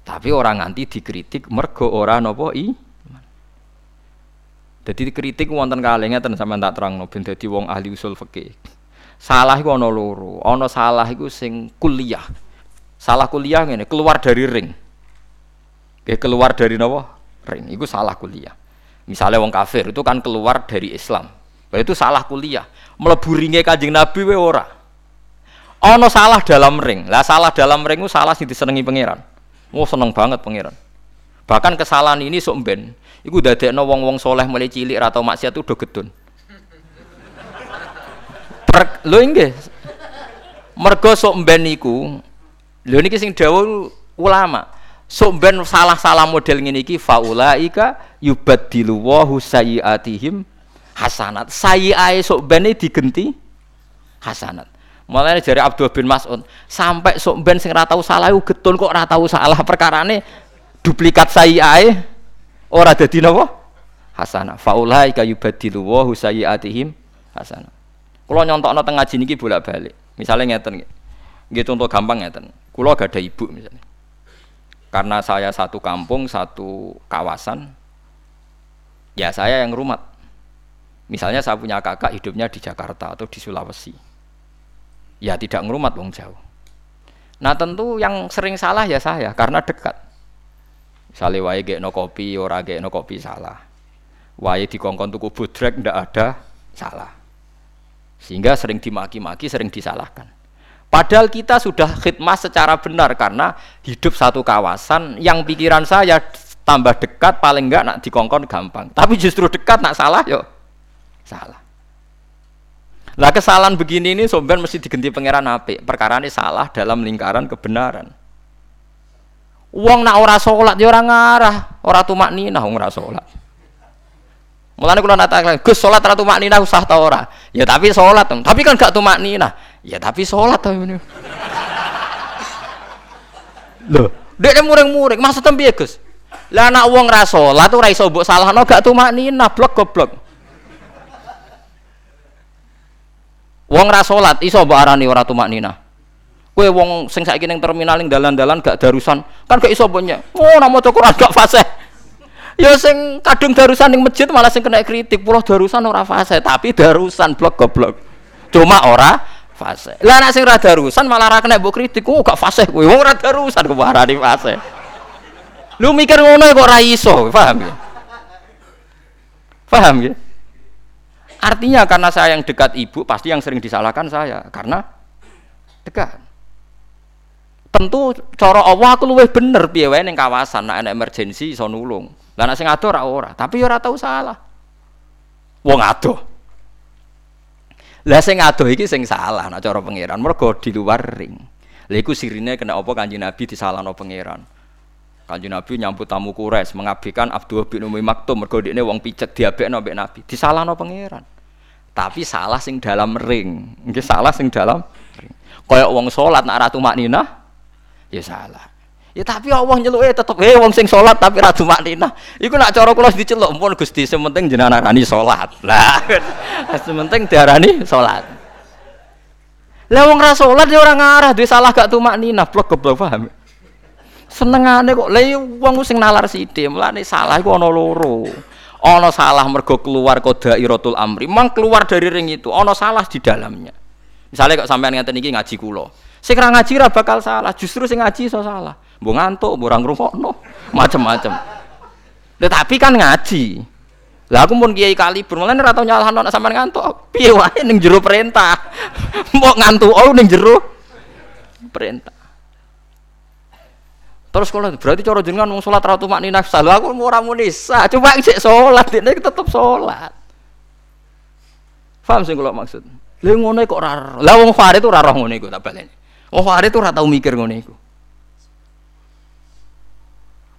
Tapi orang nganti dikritik mergo ora napa i Jadi dikritik wonten kalih ngeten sampean tak terangno ben dadi wong ahli usul fikih. Salah iku ana loro. Ana salah iku sing kuliah. Salah kuliah ngene, keluar dari ring. Oke, keluar dari napa? Ring. Iku salah kuliah. Misalnya wong kafir itu kan keluar dari Islam. Itu salah kuliah. Mlebu ringe Kanjeng Nabi we ora. Ana salah dalam ring. Lah salah dalam ring itu salah sing disenengi pangeran. Oh seneng banget pangeran. Bahkan kesalahan ini sok ben. Iku dadekno wong-wong soleh mulai cilik atau maksiat itu do gedun per lho nggih mergo sok mben niku lho niki sing ulama sok ben salah-salah model ngene iki faulaika yubaddilu wa sayiatihim hasanat sayiae sok ben digenti hasanat Mulane jari Abdul bin Mas'ud, sampai sok ben sing ora tau salah iku getun kok ora tau salah perkarane duplikat sayiae ora dadi napa? Hasanah. Faulaika yubaddilu wa sayiatihim hasanah. Kulo nyontokno teng ngaji niki bolak-balik. Misalnya ngeten nggih. contoh gampang ngeten. Kulo gak ada ibu misalnya. Karena saya satu kampung, satu kawasan, ya saya yang rumat. Misalnya saya punya kakak hidupnya di Jakarta atau di Sulawesi. Ya tidak ngerumat wong jauh. Nah tentu yang sering salah ya saya karena dekat. Misalnya wae no kopi, ora no kopi salah. Wae dikongkon tuku budrek ndak ada salah. Sehingga sering dimaki-maki, sering disalahkan. Padahal kita sudah khidmah secara benar karena hidup satu kawasan yang pikiran saya tambah dekat paling enggak nak dikongkon gampang. Tapi justru dekat nak salah yo salah. Lah kesalahan begini ini sobat mesti diganti pangeran ape? Perkara ini salah dalam lingkaran kebenaran. Uang nak ora sholat ya orang ngarah, ora tumak nina ora sholat. Mulane kula natakan, Gus salat ra tumak nina usah ta ora? Ya tapi salat, tapi kan gak tumak nina. Ya tapi salat to ini. Loh, dek muring-muring, maksudnya piye Gus? Lah anak wong ra salat ora iso mbok salahno gak tumak nina, blok goblok. Wong ra salat iso mbok arani ora tumak nina. Kowe wong sing saiki ning terminal ning dalan-dalan gak darusan, kan gak iso mbok Oh, namo Quran gak fasih. Ya sing kadung darusan ning masjid malah sing kena kritik. Pulau darusan ora fase, tapi darusan blok goblok. Cuma ora fase. Lah nek sing ora darusan malah ora kena mbok kritik. Oh gak fase kowe. Wong ora darusan kok arani fase. Lu mikir ngono kok ora iso, paham ya? Paham ya? Artinya karena saya yang dekat ibu, pasti yang sering disalahkan saya karena dekat. Tentu cara Allah aku luwih bener piye wae ning kawasan nek ana emergensi iso nulung. Lah nek sing ora ora, tapi ora tau salah. Wong ado. Lah sing ado iki sing salah nek cara pangeran mergo di luar ring. Lha iku sirine kena apa Kanjeng Nabi disalahno pangeran. Kanjeng Nabi nyambut tamu Quraisy mengabdikan Abdul bin Umi Maktum mergo dekne wong picek diabekno mbek Nabi. Disalahno pangeran. Tapi salah sing dalam ring. Nggih salah sing dalam ring. Kaya wong salat nak ratu maknina ya salah. Ya tapi Allah nyeluke tetep eh wong sing salat tapi ratu maknina. Iku nak cara kula diceluk pun Gusti sementing jenengan arani salat. Lah sementing diarani salat. Lah wong ra salat ya ora ngarah duwe salah gak tumak nina blok goblok paham. Senengane kok lha iya wong sing nalar sithik, mulane salah iku ana. Ana salah mergo keluar qadairatul amri. Mang keluar dari ring itu, ana salah di dalamnya. Misalnya kok sampean ngeten iki ngaji kula. Sing ra ngaji ra bakal salah, justru sing ngaji iso salah. Mbok ngantuk, mbok ora ngrungokno, macem-macem. Tetapi kan ngaji. Lah aku pun kiai kali mulane ora tau nyalahno nek sampean ngantuk. Piye wae ning jero perintah. Mbok ngantuk oh ning jero perintah. Terus kalau berarti cara jenengan mau sholat ratu mak nina salu aku mau ramu nisa, coba cek sholat ini tetap sholat. Faham sih kalau maksud? Lalu ngono kok rar, lah wong Farid itu rarah ngono iku tak balen. Wong Farid itu tau mikir ngono iku.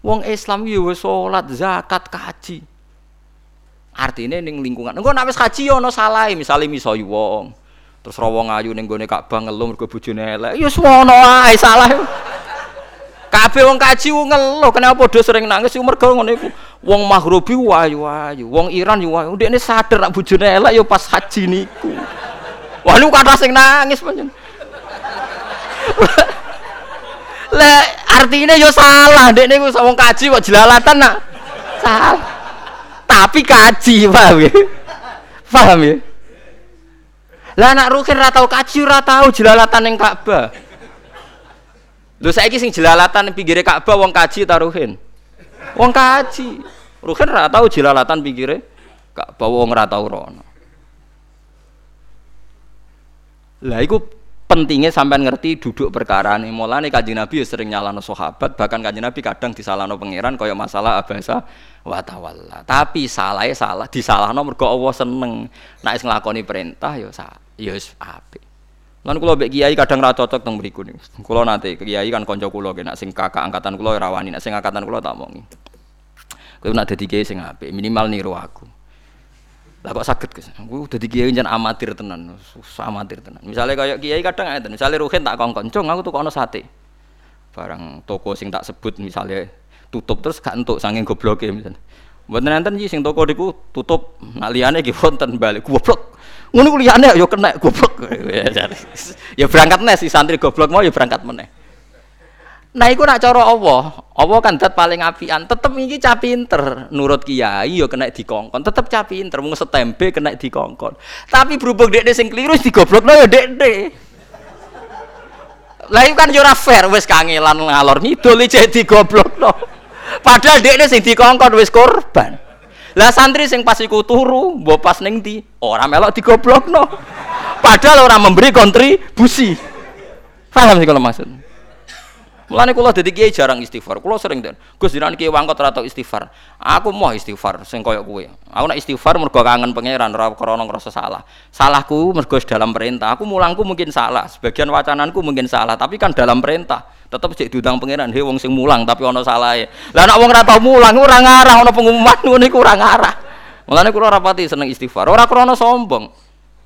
Wong Islam yo sholat, zakat, kaji. Artinya ning lingkungan. Engko nek wis kaji yo ono salah, misale miso wong. Terus rawong ayu ning gone Ka'bah ngeluh mergo bojone elek. Ya semono ae salah. Kabeh wong kaji ngeluh, kenapa padha sering nangis mergo ngono iku. Wong Maghribi wayu-wayu, wong Iran yo wayu. Ndekne sadar nek bojone elek yo pas haji niku. Wah lu kata sing nangis panjen. Lah artinya yo salah, ndekne ku wong kaji kok jelalatan nak. Salah. Tapi kaji, paham ya? Paham ya? Lah anak rukin ora tau kaji ora tau jelalatan ning Ka'bah. Lho saiki sing jelalatan pinggire Ka'bah wong kaji taruhin. Wong kaji. Ruhin ra tau jelalatan pinggire Ka'bah wong ra tau rono. Lah iku pentingnya sampai ngerti duduk perkara ini mulane kanjeng Nabi ya sering nyalano sahabat bahkan kanjeng Nabi kadang disalahno pangeran kaya masalah abasa wa tawalla tapi salahnya salah disalahno mergo Allah seneng nek wis nglakoni perintah ya ya wis apik Lan kula mbek kiai kadang ra cocok teng mriku niku. Kula nate kiai kan kanca kula nek sing kakak angkatan kula ora wani, nek sing angkatan kula tak omongi. Kowe nak dadi kiai sing minimal niru aku. Lah kok saged Gus? Aku dadi kiai jan amatir tenan, susah amatir tenan. Misalnya kayak kiai kadang ngeten, misalnya Ruhin tak kongkon, "Cung, aku tuh kono sate." Barang toko sing tak sebut misalnya tutup terus gak entuk saking gobloke misalnya. Mboten enten iki sing toko niku tutup, nak liyane iki wonten balik goblok. Ngono ku liyane ya kena goblok. ya berangkat nih si santri goblok mau ya berangkat meneh. Nah iku nak cara Allah, Allah kan dat paling apian, tetep iki cah pinter. Nurut kiai ya kena dikongkon, tetep cah pinter, mung setempe kena dikongkon. Tapi berhubung dekne sing keliru digoblokno ya dekne. Lah iku kan yo ora fair, wis kangelan ngalor ngidul iki digoblokno. Padahal dia sing dikongkon wis korban. Lah santri sing pas iku turu, mbok pas ning ndi? Ora melok digoblokno. Padahal orang memberi kontribusi. Paham sih kalau maksud? Mulane kula dadi kiai jarang istighfar. Kula sering den. Gus jenengan kiai wangkot ora istighfar. Aku mau istighfar sing koyo kowe. Aku nak istighfar mergo kangen pangeran ora krana ngrasa salah. Salahku mergo dalam perintah. Aku mulangku mungkin salah, sebagian wacananku mungkin salah, tapi kan dalam perintah. Tetep cek diundang pangeran, he wong sing mulang tapi ana salahe. Lah nek wong ora tau mulang ora ngarah ana pengumuman ngono iku ora ngarah. Mulane kula ora pati seneng istighfar. Ora krana sombong.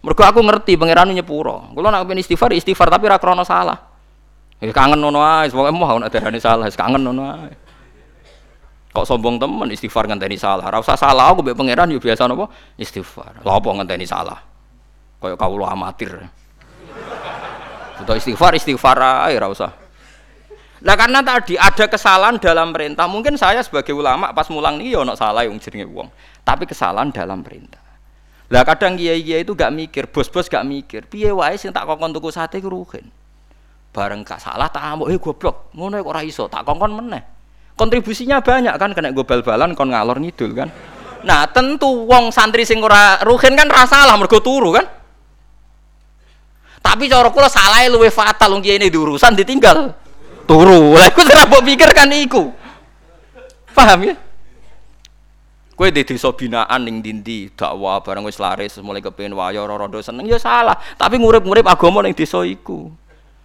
Mergo aku ngerti pangeran nyepuro. Kula pengen istighfar, istighfar tapi ora krana salah. Ya kangen ngono ae, pokoke mau darane salah, kangen ngono ae. Kok sombong temen istighfar ngenteni salah. Ora usah salah aku mbek pangeran yo biasa napa? Istighfar. Lha apa ngenteni salah? Kaya kawula amatir. Butuh istighfar, istighfar ae ora. Nah karena tadi ada kesalahan dalam perintah, mungkin saya sebagai ulama pas mulang nih ono salah yang jenenge wong, tapi kesalahan dalam perintah. Lah kadang kiai-kiai itu gak mikir, bos-bos gak mikir, piye wae sing tak kokon tuku sate ku rugen bareng gak salah tak amuk eh goblok ngono kok ora iso tak kongkon meneh kontribusinya banyak kan kena gue bal-balan kon ngalor ngidul kan Nah, tentu wong santri sing ora ruhin kan rasa salah mergo turu kan. Tapi cara kula salah luwe fatal wong ini diurusan ditinggal turu. Lah iku ora mbok pikir kan iku. Paham ya? Kowe di desa binaan ning dindi dakwah bareng wis laris mulai kepengin wayo rondo seneng ya salah. Tapi ngurip-ngurip agama ning desa iku.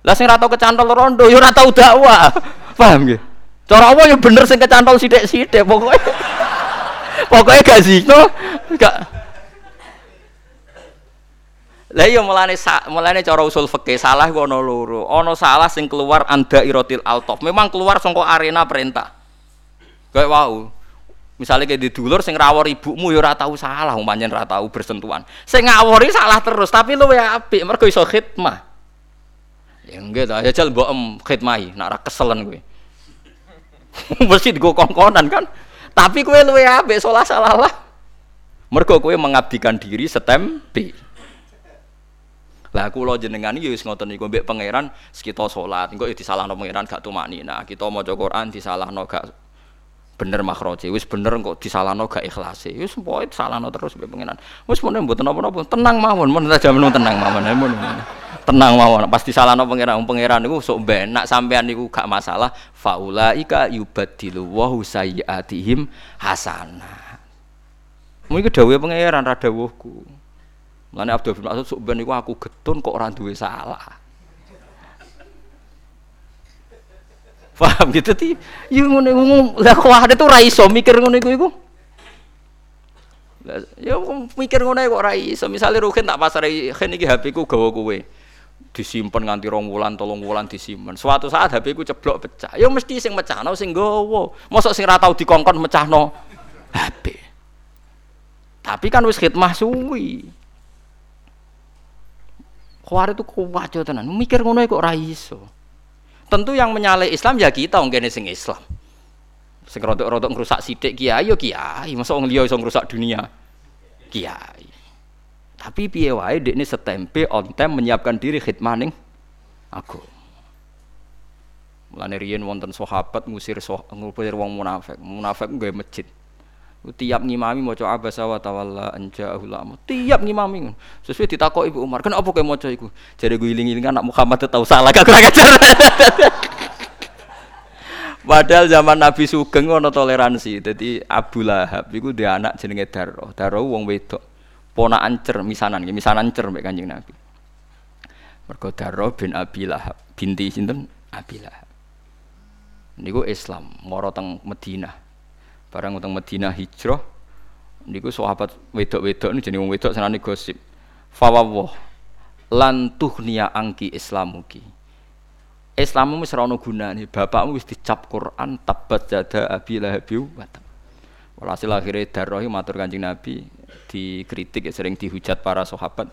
Lah sing ora tau kecantol rondo ya ora tau dakwah. Paham ya? Cara apa ya bener sing kecantol sithik-sithik pokoknya. pokoknya gak zino, gak lah iya mulane mulane cara usul fikih salah ku ana loro. Ana salah sing keluar anda irotil altof. Memang keluar saka arena perintah. Kayak wau. Misalnya kayak di dulur sing rawor ibumu ya ora tau salah, umpamanya ora tau bersentuhan. Sing ngawori salah terus, tapi lu ya apik mergo iso khidmah. Ya enggak ta, ya jal mbok em khidmahi, nak ora keselen kowe. Mesti digo kongkonan kan. Tapi kowe luwe apik salah salah lah. Mergo kowe mengabdikan diri setempe. Lah kula jenengan iki wis ngoten niku mbek pangeran kita salat, engko disalahno pangeran gak tumani. Nah, kita maca Quran disalahno gak bener makhraje, wis bener kok disalahno gak ikhlas. Wis pokoke disalahno terus mbek pangeran. Wis mun mboten napa-napa, tenang mawon, men tenang mawon. Tenang mawon, pas disalahno pangeran, pangeran niku sok ben nak sampean niku gak masalah, faulaika yubaddilu wa sayyiatihim hasanah. Mungkin dawuhe pangeran ra dawuhku. Mulane Abdul bin Mas'ud sok ben aku getun kok ora duwe salah. Paham gitu ti? Ya ngono iku lah kok ada tuh ra iso mikir ngono iku iku. Ya mikir ngono kok ora iso. Misale Ruhin tak pasare Ruhin iki HP ku gawa. Disimpen nganti rong wulan, tolong wulan disimpen. Suatu saat HP ku ceblok pecah. Ya mesti sing mecahno sing gawa. Mosok sing ra tau dikongkon mecahno HP. Tapi kan wis khidmah suwi. Khawarij itu kuat tenan. Mikir ngono kok ora iso. Tentu yang menyalai Islam ya kita wong kene sing Islam. Sing rodok-rodok ngrusak sithik kiai yo kiai, masa wong liya iso ngrusak dunia. Kiai. Tapi piye wae dekne setempe on time menyiapkan diri khidmah ning aku. Mulane riyen wonten sahabat ngusir ngusir wong munafik. Munafik nggawe masjid tiap ngimami maca abasa wa tawalla anja ulama tiap ngimami sesuai ditakok ibu Umar kenapa kowe maca iku jare gue iling-iling anak Muhammad tahu salah gak kurang ajar Padahal zaman Nabi Sugeng ono toleransi. Jadi Abu Lahab iku dia anak jenenge Darro. Darro wong wedok. Ponakan cer misanan, misanan cer mek Kanjeng Nabi. Mergo Darro bin Abi Lahab, binti sinten? Abi Lahab. Niku Islam, moro teng Madinah. Barang utang Madinah hijrah niku sahabat wedok-wedok ini jenenge wong wedok senane gosip. Fawwah lan tuhniya angki islamuki. Islammu wis ora ono gunane, bapakmu wis dicap Quran tabat jada abi lahabi wa Walhasil akhirnya darrohi matur kanjeng Nabi dikritik sering dihujat para sahabat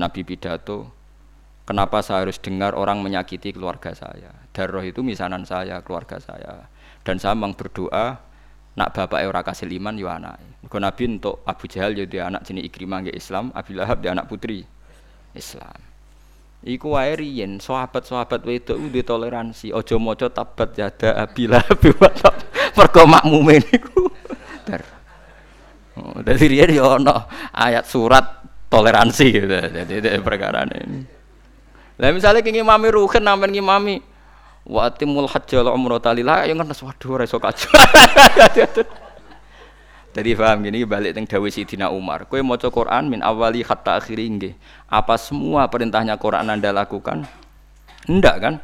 Nabi pidato kenapa saya harus dengar orang menyakiti keluarga saya darroh itu misanan saya keluarga saya dan saya memang berdoa nak bapak ora kasih liman yo anak. Mergo Nabi untuk Abu Jahal yo dia anak jenis Ikrimah nggih Islam, Abi Lahab dia anak putri Islam. Iku wae riyen sahabat-sahabat wedok udah toleransi, aja maca tabat yada Abi Lahab mergo makmume niku. Oh, dadi riyen yo ana ayat surat toleransi gitu. Jadi perkara ini. Lah misalnya kenging mami ruhen nampen ngimami wa atimul hajja wal umrata lillah ya ngerti waduh iso kaji jadi paham gini balik teng dawuh Sidina Umar. Kowe maca Quran min awali hatta akhiri nggih. Apa semua perintahnya Quran Anda lakukan? Ndak kan?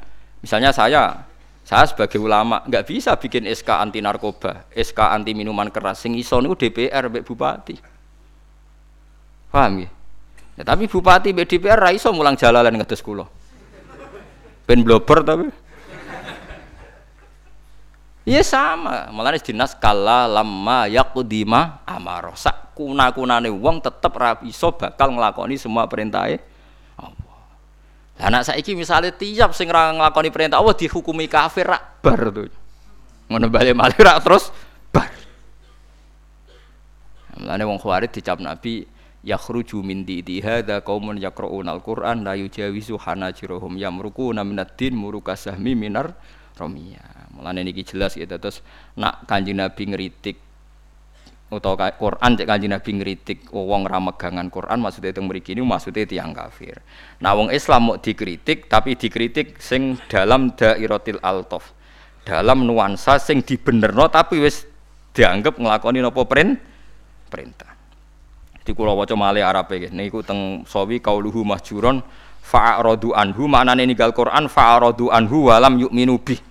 Misalnya saya saya sebagai ulama nggak bisa bikin SK anti narkoba SK anti minuman keras sing iso niku DPR mbek bupati paham ya? ya tapi bupati mbek DPR ra iso mulang jalalan ngedes kula ben blober tapi Iya sama, malah dinas kala lama yakudima amaro. Sak kuna kunane wong tetep rapi so bakal ngelakoni semua perintah Allah. Anak saiki misalnya tiap sing ra nglakoni perintah Allah dihukumi kafir rak bar tuh. Ngono malih rak terus bar. Mulane wong khawarij dicap Nabi yakhruju min didi hadza qaumun yaqra'una al-Qur'an la yujawizu hanajirahum yamrukuna minad din murukasahmi minar romiyah Mulane niki jelas gitu terus nak Kanjeng Nabi ngeritik utawa Quran cek Kanjeng Nabi ngritik wong ra megangan Quran maksudnya itu mriki ini maksudnya tiang kafir. Nah wong Islam mau dikritik tapi dikritik sing dalam dairatil altaf. Dalam nuansa sing dibenerno tapi wis dianggap nglakoni napa perintah. Di kula waca Arabe nggih niku teng sawi kauluhu mahjuron fa'aradu anhu maknane ninggal Quran fa'aradu anhu walam yu'minu bih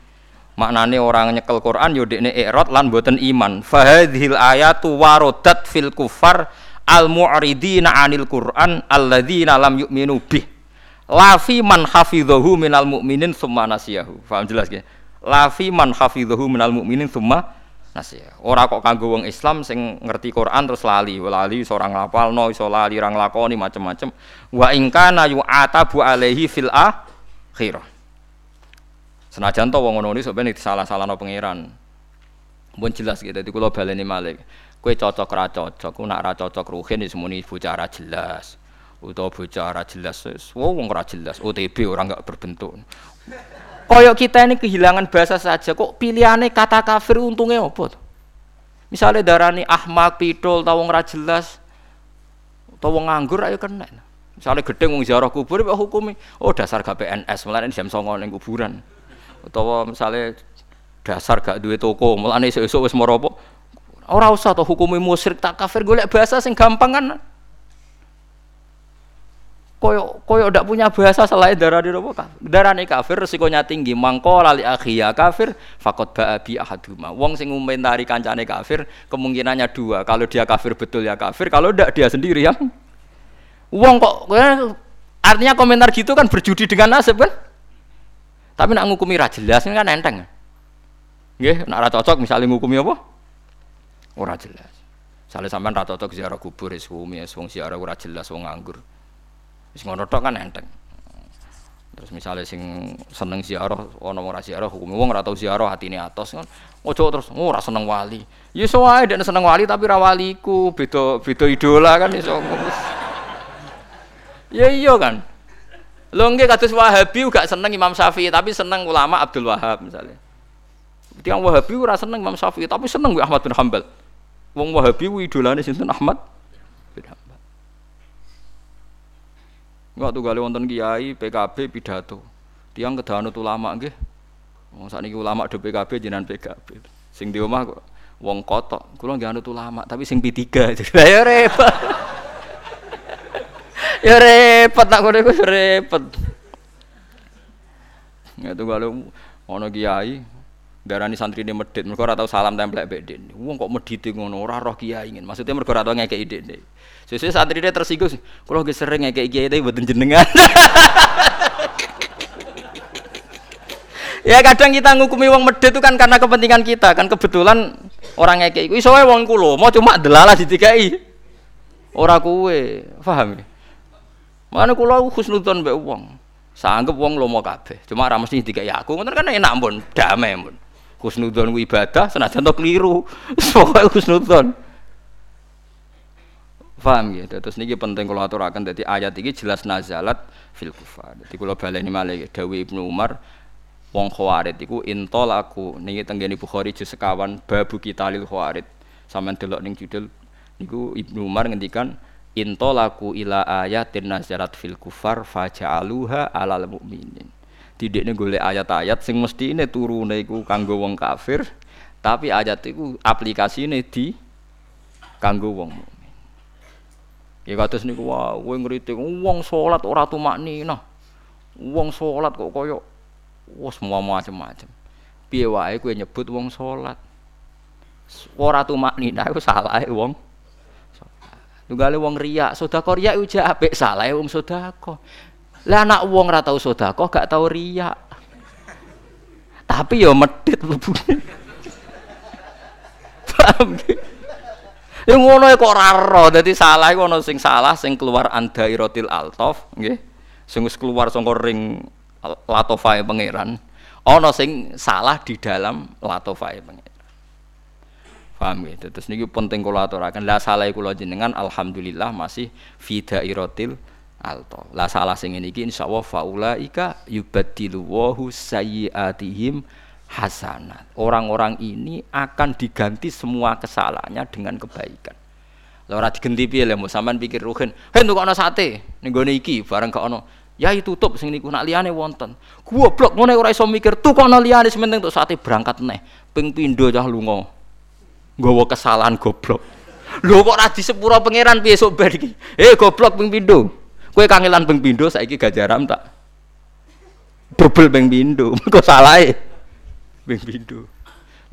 maknane orang nyekel Quran yo dekne i'rad lan boten iman. Fahadhil ayatu warodat fil kufar al mu'ridina anil Quran alladzina lam yu'minu bih. Lafi man hafidhahu minal mu'minin summa nasiyahu. Paham jelas ya lafi man hafidhahu minal mu'minin summa nasiyahu. Ora kok kanggo wong Islam sing ngerti Quran terus lali. Lali iso ora nglapalno iso lali ora nglakoni macam-macam wa in kana yu'atabu alaihi fil akhirah Senajan to wong ngono iki sampeyan disalah-salahno pangeran. Mun jelas gitu, dadi kula baleni malih. Kowe cocok ra cocok, ku nak ra cocok ruhin wis muni bocah ra jelas. Utawa bocah ra jelas wis wong ra jelas, OTB orang enggak berbentuk. Koyok kita ini kehilangan bahasa saja kok pilihannya kata kafir untungnya apa Misalnya darani ahmak, pidol, tawong ra jelas, tawong nganggur ayo kena. Misalnya gedeng wong ziarah kubur ya hukumi, oh dasar gak PNS, malah jam songo ning kuburan utawa misalnya dasar gak duwe toko mulane esuk-esuk wis mara apa ora usah to hukumi musyrik tak kafir golek bahasa sing gampang kan. Koyo koyo ndak punya bahasa selain darah di apa darane kafir resikonya tinggi. Mangko lali akhiya kafir fakot ba'abi ahaduma. Wong sing ngomentari kancane kafir kemungkinannya dua. Kalau dia kafir betul ya kafir kalau ndak dia sendiri yang wong kok artinya komentar gitu kan berjudi dengan nasib kan tapi nak ngukumi ra jelas kan enteng. Nggih, nak ra cocok misalnya ngukumi apa? Ora jelas. Misalnya sampean ra cocok ziarah kubur wis ngukumi wong ziarah ora jelas wong nganggur. Wis ngono tok kan enteng. Terus misalnya sing seneng ziarah ana ora ziarah hukum wong ora tau ziarah atine atos kan. Ojo terus oh, ora seneng wali. Ya iso wae seneng wali tapi ra waliku, beda beda idola kan iso. ya iya kan. Lho nggih kados Wahabi gak seneng Imam Syafi'i tapi seneng ulama Abdul Wahab misalnya. Tiang Wahabi ora seneng Imam Syafi'i tapi seneng Ahmad bin Hambal. Wong Wahabi ku idolane sinten Ahmad bin Hambal. Enggak tuh kali wonten kiai PKB pidato. Tiang kedanut ulama nggih. Wong sakniki ulama do PKB jenengan PKB. Sing di omah wong kotok. Kula nggih anut ulama tapi sing P3. Ya repot ya repot nak kono iku repot. Ya tuh kalau ono kiai darani santri ini medit, mereka ora tau salam templek mbek dene. Wong kok medit ngono ora roh kiai ingin. Maksudnya mereka ora tau ngekeki dene. Sesuai santri ini tersinggung, kalau ge sering ngekeki kiai tapi mboten jenengan. ya kadang kita ngukumi wong medit itu kan karena kepentingan kita, kan kebetulan orang ngekeki iku iso wae wong kulo, mau cuma delalah ditikai. Ora kuwe, paham ya? Mana kula husnudzon mbek wong. Sanggep wong lomo kabeh. Cuma ora mesti dikai aku, ngoten kan enak pun, damai pun. Husnudzon ku ibadah senajan to keliru. Pokoke husnudzon. Paham ya? Terus niki penting kula aturaken dadi ayat iki jelas nazalat fil kufar. Dadi kula baleni malih dawuh Ibnu Umar wong khawarid iku intol aku niki tenggene Bukhari juz sekawan babu kitalil khawarid. Sampeyan delok ning judul niku Ibnu Umar ngendikan intolaku ila ayatin nazarat fil kufar faja'aluha alal mukminin tidaknya golek ayat-ayat sing mesti ini turune iku kanggo wong kafir tapi ayat itu aplikasi ini di kanggo wong mukmin ya kados niku wah kowe ngritik wong salat ora tumaknina wong salat kok koyo wah semua macam-macam piye wae kowe nyebut wong salat ora tumaknina iku salah wong Tunggale wong riak, sedekah riak uja apik salah wong sedekah. Lah anak wong ora tau sedekah gak tau riak. Tapi ya medit lebune. Paham Ya ngono kok ora ro, dadi salah iku ana sing salah sing keluar andairotil altof, nggih. Sing wis keluar saka ring latofae pangeran. Ana sing salah di dalam latofae pangeran. Paham ya? Terus niki penting kula aturaken. Lah salah kula jenengan alhamdulillah masih fi dairatil alto. Lah salah sing ngene iki insyaallah faulaika yubaddilu wa sayyiatihim hasanat. Orang-orang ini akan diganti semua kesalahannya dengan kebaikan. Lah ora digenti piye lho sampean pikir ruhin. Heh entuk ana sate ning gone iki bareng gak ono. Ya tutup sing niku nak liyane wonten. Goblok ngene ora iso mikir tukono liyane sementing untuk sate berangkat neh. Ping pindho cah. Nggawa kesalahan goblok. Lho kok ora disepuro pangeran piye sok bar iki? Eh goblok ping pindho. Kowe kangelan ping pindho saiki gajaram tak double ping pindho. Salah e? Ping pindho.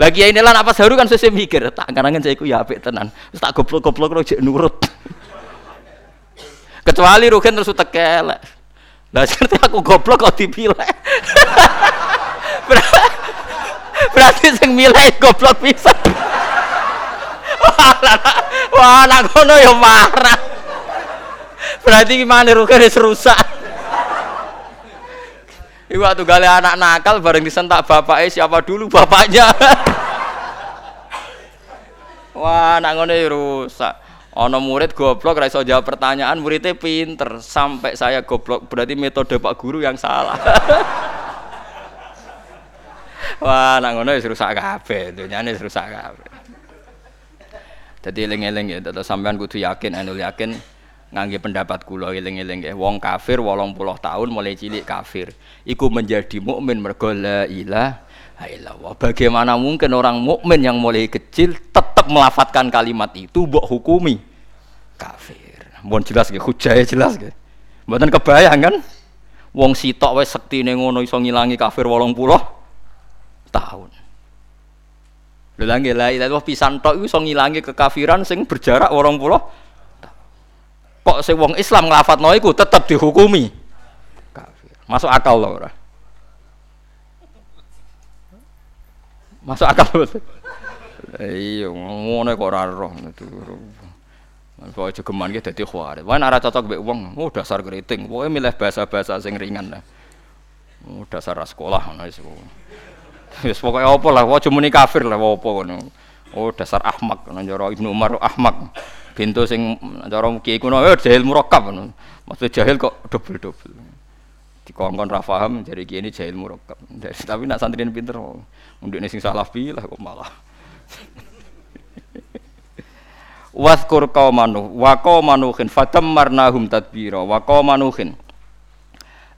Lagi ini lah apa seharu kan saya mikir, tak karangan saya ya apik tenan. Terus tak goblok-goblok lo jek nurut. Kecuali Rugen terus tekel. Lah seperti aku goblok kok dipilih. Berarti sing milih goblok bisa. Wah, anak kono ya marah. Berarti gimana Rugen wis rusak. Iku waktu gale anak nakal bareng disentak bapaknya siapa dulu bapaknya. Wah, anak ngono ya rusak. Ono murid goblok ra iso jawab pertanyaan, muridnya pinter sampai saya goblok. Berarti metode Pak Guru yang salah. Wah, anak ngono wis rusak kabeh, dunyane rusak kabeh. Dadi eling-eling ya, tetep sampean kudu yakin, anu yakin ngangge pendapat kula eling-eling nggih wong kafir 80 tahun mulai cilik kafir. Iku menjadi mukmin mergo la ilaha bagaimana mungkin orang mukmin yang mulai kecil tetap melafatkan kalimat itu mbok hukumi? Kafir. Mohon jelas nggih hujah jelas nggih. Mboten kebayang kan? Wong sitok wis sektine ngono iso ngilangi kafir 80 tahun Nggih la ilaha pisan tok iso ngilangi kekafiran sing berjarak 80 kok sing wong Islam nglafadzno iku tetep dihukumi kafir. Masuk akal lho ora? Masuk akal betul. Iya, ngono kok ora roh itu. Pokoke jogeman ki dadi khawarij. Wae ora cocok mbek wong, oh dasar keriting. Pokoke milih bahasa-bahasa sing ringan lah. Oh dasar sekolah ngono wis. Wis pokoke apa lah, aja muni kafir lah apa ngono. Oh dasar ahmak, nang Ibnu Umar ahmak. Pintu sing cara kiai kuno eh jahil murakkab ngono. Maksud jahil kok double-double. Dikongkon ra paham jadi kiai ini jahil murakkab. Tapi nak santri pinter undine sing salah pilah kok malah. Waskur qaumanu wa qaumanuhin fatammarnahum tadbira wa qaumanuhin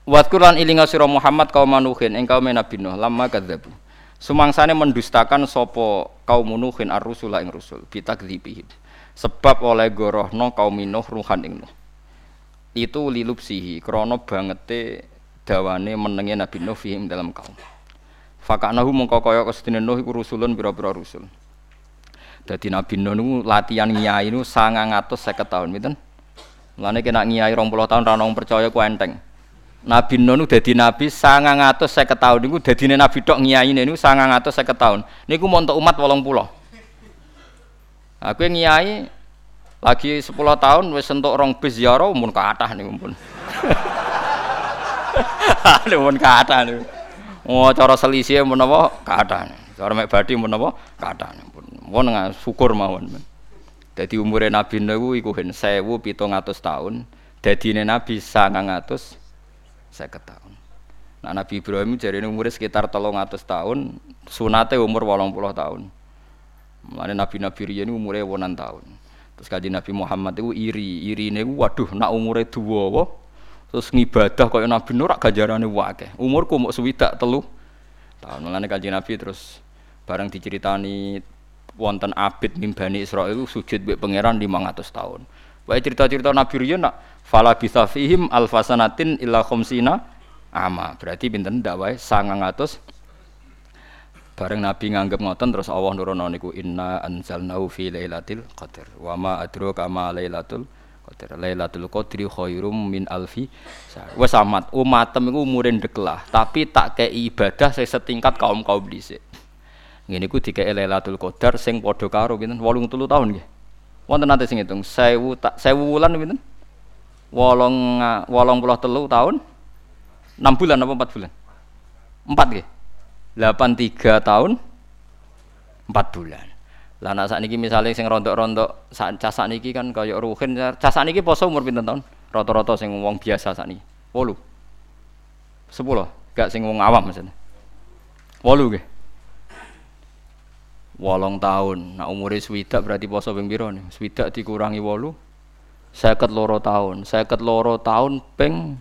Waskuran ilinga Muhammad qaumanuhin ing kaum Nabi Nuh lama kadzabu. Sumangsane mendustakan sapa kaum Nuhin ar-rusula ing rusul bitakdzibihim sebab oleh gorohno kaum Nuh ruhan ing Nuh. Itu lilupsihi krono bangete dawane menenge Nabi Nuh fihim dalam kaum. Fakanahu mongko kaya kesedene Nuh iku rusulun pira-pira rusul. Dadi Nabi Nuh niku latihan ngiyai niku 950 tahun Mulane kena ngiyai 20 tahun ra percaya ku enteng Nabi Nuh dadi nabi 950 tahun niku dadine nabi tok ngiyaine niku 950 tahun niku montok umat 80 Aku ngiyai lagi 10 tahun wis entuk rong bis ziarah mun kathah niku pun. Aduh mun kathah niku. Oh cara selisih mun apa kathah. Cara mek badhe mun apa kathah pun. Mun syukur mawon. Dadi umure Nabi niku iku hen 1700 tahun. Dadine Nabi 950 tahun. Nah Nabi Ibrahim jadi umurnya sekitar 300 tahun, sunate umur 80 tahun. Mulane nabi-nabi riyen umure wonan tahun. Terus kaji Nabi Muhammad itu iri, iri ini waduh nak umure dua terus ngibadah kaya Nabi Nur gajarane wakeh. Umurku mau swidak telu tahun. Mulane kaji Nabi terus bareng diceritani wonten abid mimbani Israel sujud mbek pangeran 500 tahun. Wae cerita-cerita Nabi riyen nak fala bisa fihim alfasanatin illa khamsina ama. Berarti pinten ndak wae 900 Bareng Nabi nganggep ngoten terus Allah nurono niku inna anzalnahu fi lailatul qadar. Wa ma adraka ma lailatul qadar. Lailatul qadri khairum min alfi. Wes amat umatem iku umure ndeklah, tapi tak kei ibadah sing setingkat kaum-kaum dhisik. Ngene iku dikei Lailatul Qadar sing padha karo pinten 83 tahun nggih. Wonten nate sing ngitung 1000 tak 1000 wulan pinten? 8 83 tahun 6 bulan apa 4 bulan? 4 nggih. 83 tahun 4 bulan. Lah nak sakniki misale sing rontok-rontok sak cah sakniki kan kaya ruhin cah sakniki poso umur pinten tahun? Rata-rata sing wong biasa sakniki. 8. 10. Gak sing wong awam maksudnya. 8 nggih. Wolong tahun. Nah umure swidak berarti poso ping nih? Swidak dikurangi wolu. Seket loro tahun. Seket loro tahun ping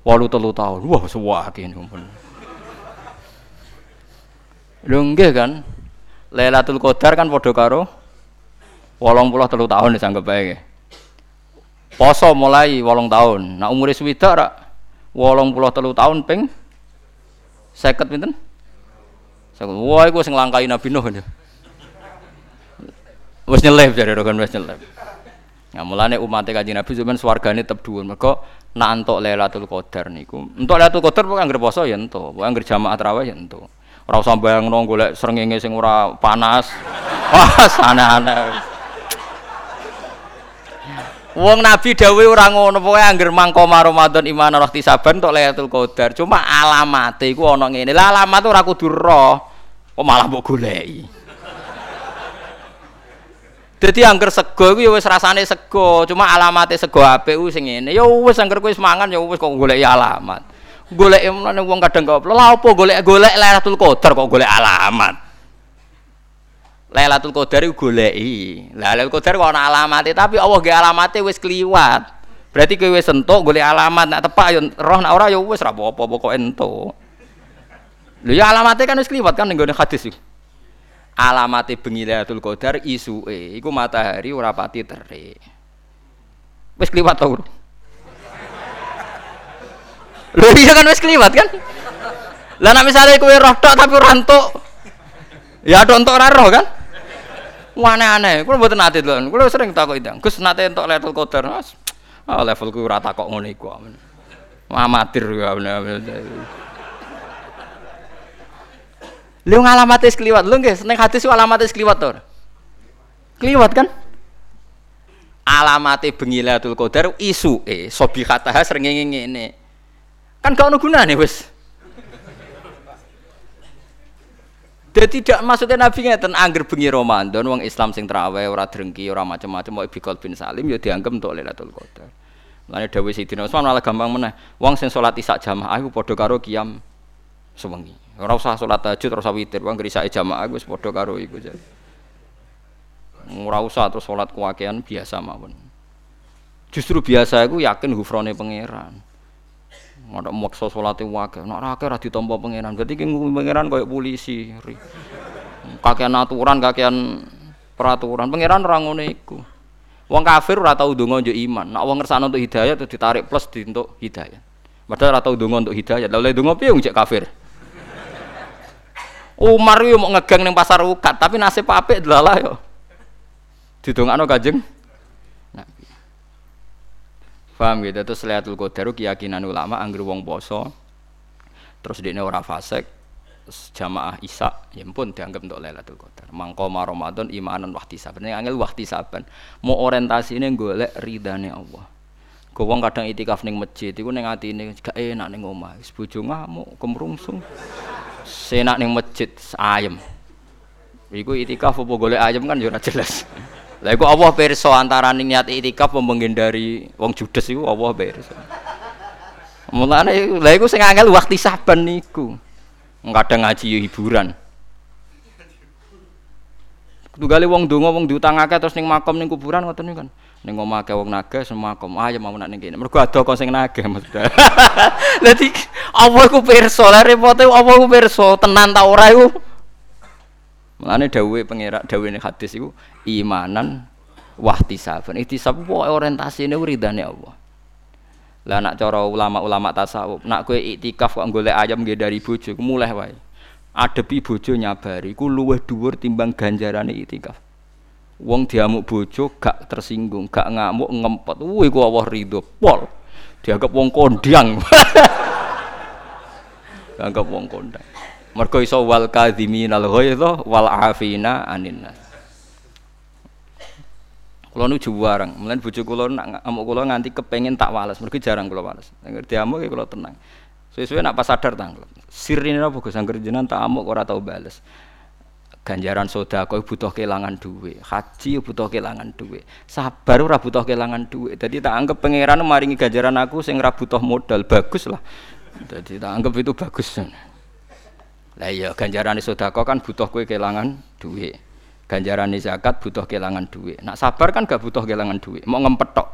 wolu telu tahun. Wah sewake pun. Lho nggih kan? Lailatul Qadar kan padha karo telu tahun disanggep bae. Poso mulai wolong tahun. Nah umure swidak rak telu tahun ping seket pinten? Seket. Wah iku sing langkai Nabi Nuh. Wis nyelip jare rokan wis nyelip. Nah, mulane umat Kanjeng Nabi zaman swargane tetep dhuwur. Mergo nak entuk Lailatul Qadar niku. Entuk Lailatul Qadar pokoke anggere poso ya entuk, pokoke anggere jamaah tarawih ya entuk. Ora usah bayangno golek srengenge sing ora panas. Wah, aneh-aneh. Wong Nabi dawuh ora ngono, pokoke anggere mangko Ramadan iman roh tisaban entuk Lailatul Qadar. Cuma alamate iku ana ngene. Lah alamat ora kudu roh. Kok malah mbok goleki. Dadi angger sego iku ya wis rasane sego, cuma alamate sego apik ku sing ngene. Ya wis angger kowe mangan ya wis kok golek alamat. Golek menane wong kadang kok lha apa golek-golek Lailatul Qadar kok golek alamat. Lailatul Qadar iku goleki. Lailatul Qadar kok ana alamate, tapi Allah ge alamate wis kliwat. Berarti kowe wis entuk golek alamat, nak tepak ya roh nak ora ya wis ra apa-apa entuk. Ya alamate kan wis kliwat kan ning hadis iki alamate bengi Lailatul Qadar isuke iku matahari ora pati terik. Wis kliwat to. Lho iya kan wis kliwat kan? Lah nek misale kowe roh tok tapi ora entuk. Ya tok entuk ora roh kan? Aneh-aneh, kulo mboten nate lho. Kulo sering takok itu. Gus nate entuk Lailatul Qadar. Ah levelku ora takok ngono iku. Amatir ya. Lu ngalamate kliwat, lu nggih seneng hadis ku alamate kliwat to. Kliwat kan? Alamate bengi Lailatul Qadar isuke sobihataha srengenge ngene. Kan gak ono gunane wis. Jadi tidak maksudnya Nabi ngeten angger bengi Ramadan wong Islam sing traweh ora drengki ora macam-macam mau bikol bin Salim ya dianggap untuk Lailatul Qadar. Lane dawuh Sidina Utsman malah gampang meneh. Wong sing salat isak jamaah iku padha karo kiam sewengi. Ora usah salat tahajud, ora usah witir, wong grisake jamaah wis padha karo iku. Ora usah terus salat kuwakean biasa mawon. Justru biasa iku yakin hufrone pangeran. Ada maksa salate wakil, nek ora akeh ora ditampa pangeran. Berarti ki pangeran koyo polisi. Kakean aturan, kakean peraturan. Pangeran ora ngono iku. Wong kafir ora tau ndonga njuk iman. Nek wong ngersakno untuk hidayah terus ditarik plus di untuk hidayah. Padahal ora tau ndonga untuk hidayah. Lah oleh ndonga piye wong kafir? Umar yo mau ngegang neng pasar ukat, tapi nasib apik delalah yo. Didongakno Kanjeng Nabi. Paham gitu terus Lailatul Qadar keyakinan ulama anggere wong poso terus dekne ora fasik jamaah Isa ya pun dianggap untuk Lailatul Qadar. Mangko Ramadan imanan wahti saban. Nek angel wahti saban mau orientasine golek ridane Allah. Kau wong kadang itikaf ning masjid iku ning atine gak enak ning omah. Wis bojo ngamuk, kemrungsung senak ning masjid ayem. Iku itikaf apa golek ayem kan yo jelas. Lah iku Allah pirsa antarané niat itikaf apa menghindari wong judes iku Allah pirsa. Mulane lha iku sing angel waktu saban niku. Kadang ngaji hiburan. Tugale wong donga wong diutangake terus ning makam ning kuburan ngoten niku kan. Ning omah akeh wong nagih semua makom. Ah ya mau nak ning kene. Mergo ada kok sing nagih maksudnya. Dadi apa iku pirsa? Lah repote apa iku pirsa? Tenan ta ora iku? Mulane dawuhe pengerak dawuhe hadis iku imanan wahtisaban. Ihtisab pokoke orientasine ridane Allah. Lah nak cara ulama-ulama tasawuf, nak kowe iktikaf kok golek ayam nggih dari bojo, mulai wae adepi bojo nyabari ku luwih dhuwur timbang ganjarane itikaf. Wong diamuk bojo gak tersinggung, gak ngamuk ngempet. Wuh iku Allah ridho pol. Dianggap wong kondang. Dianggap wong kondang. Mergo iso wal kadhiminal ghaidha wal afina anin nas. Kula nu juwareng, mlen bojo kula nak ngamuk kula nganti kepengin tak wales, mergo jarang kula wales. Nek diamuk ya kula tenang. Suwe-suwe nak pas sadar tanglet. Sirine apa Gus angger jenengan tak amuk ora tau bales. Ganjaran sedekah butuh kelangan duit, haji butuh kelangan duit, sabar ora butuh kelangan duit. Jadi tak anggap pangeran maringi ganjaran aku sing ora butuh modal, bagus lah. Jadi tak anggap itu bagus. Lah iya ganjaran sedekah kan butuh kowe kelangan duit. Ganjaran zakat butuh kehilangan duit. Nak sabar kan gak butuh kehilangan duit. Mau ngempet tok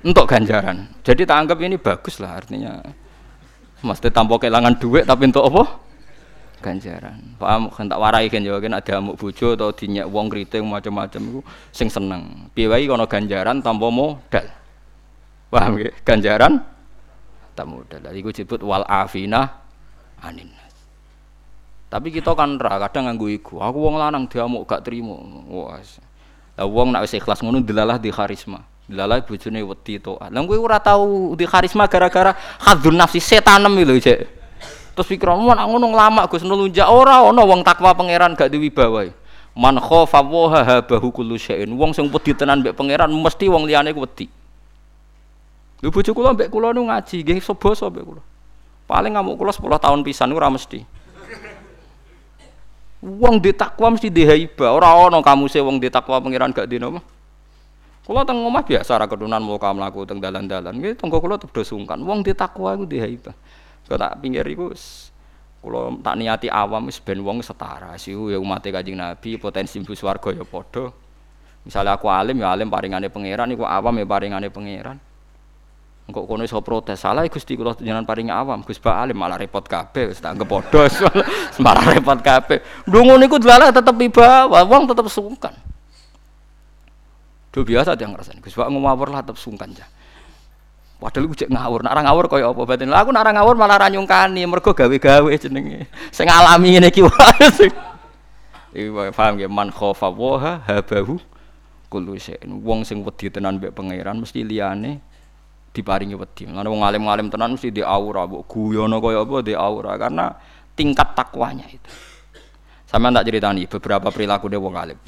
untuk ganjaran. Jadi tak anggap ini bagus lah artinya. Mesti tanpa kehilangan duit tapi untuk apa? Ganjaran. Paham kan tak warai kan ya kan ada amuk bojo atau dinyak wong kriting macam-macam iku sing seneng. Piye wae kono ganjaran tanpa modal. Paham ya? Ganjaran tak modal. Iku disebut wal afina anin. Tapi kita kan ra kadang nganggo iku. Aku wong lanang diamuk gak trimo. Wah. Lah wong nek wis ikhlas ngono delalah di karisma. Delalah bojone wedi taat. Lah kowe ora tau di karisma gara-gara hadzun nafsi setanem lho, Cek. Terus pikiranmu nak ngono lama Gus nulunjak ora ana wong takwa pangeran gak diwibawa. Man khofa wa habahu kullu syai'in. Wong sing wedi tenan mbek pangeran mesti wong liyane ku wedi. Lho bojo kula mbek kula nu ngaji nggih sebasa mbek kula. Paling ngamuk kula 10 tahun pisan ora mesti. Wong di takwa mesti di haiba. Ora ana kamuse wong di takwa pangeran gak dino. Kula teng omah biasa ra kedunan kamu laku teng dalan-dalan. Nggih tenggo kula tetep sungkan. Wong di takwa iku di haiba. Kok tak pinggir iku kula tak niati awam wis ben wong setara. Siu ya umat Kanjeng Nabi potensi mlebu swarga ya padha. Misalnya aku alim ya alim paringane pangeran iku awam ya paringane pangeran. Engkau kono iso protes salah Gusti kula jenengan paring awam Gus Ba alim malah repot kabeh wis tak padha malah repot kabeh. Ndungu niku delalah tetep iba, wong tetep sungkan. Do biasa dia ngrasani Gus Ba ngawur lah tetep sungkan ja. Padahal iku cek ngawur, nak ngawur kaya apa batin. Lah aku nak ngawur malah ra nyungkani, mergo gawe-gawe jenenge. Sing alami ngene iki wae paham nggih man khofa wa habahu kullu syai'in. Wong sing wedi tenan mbek pangeran mesti liyane diparingi wedi. Lan wong alim-alim tenan mesti di aura, mbok guyono kaya apa di aura karena tingkat takwanya itu. Sama tak ceritani beberapa perilaku dia wong alim.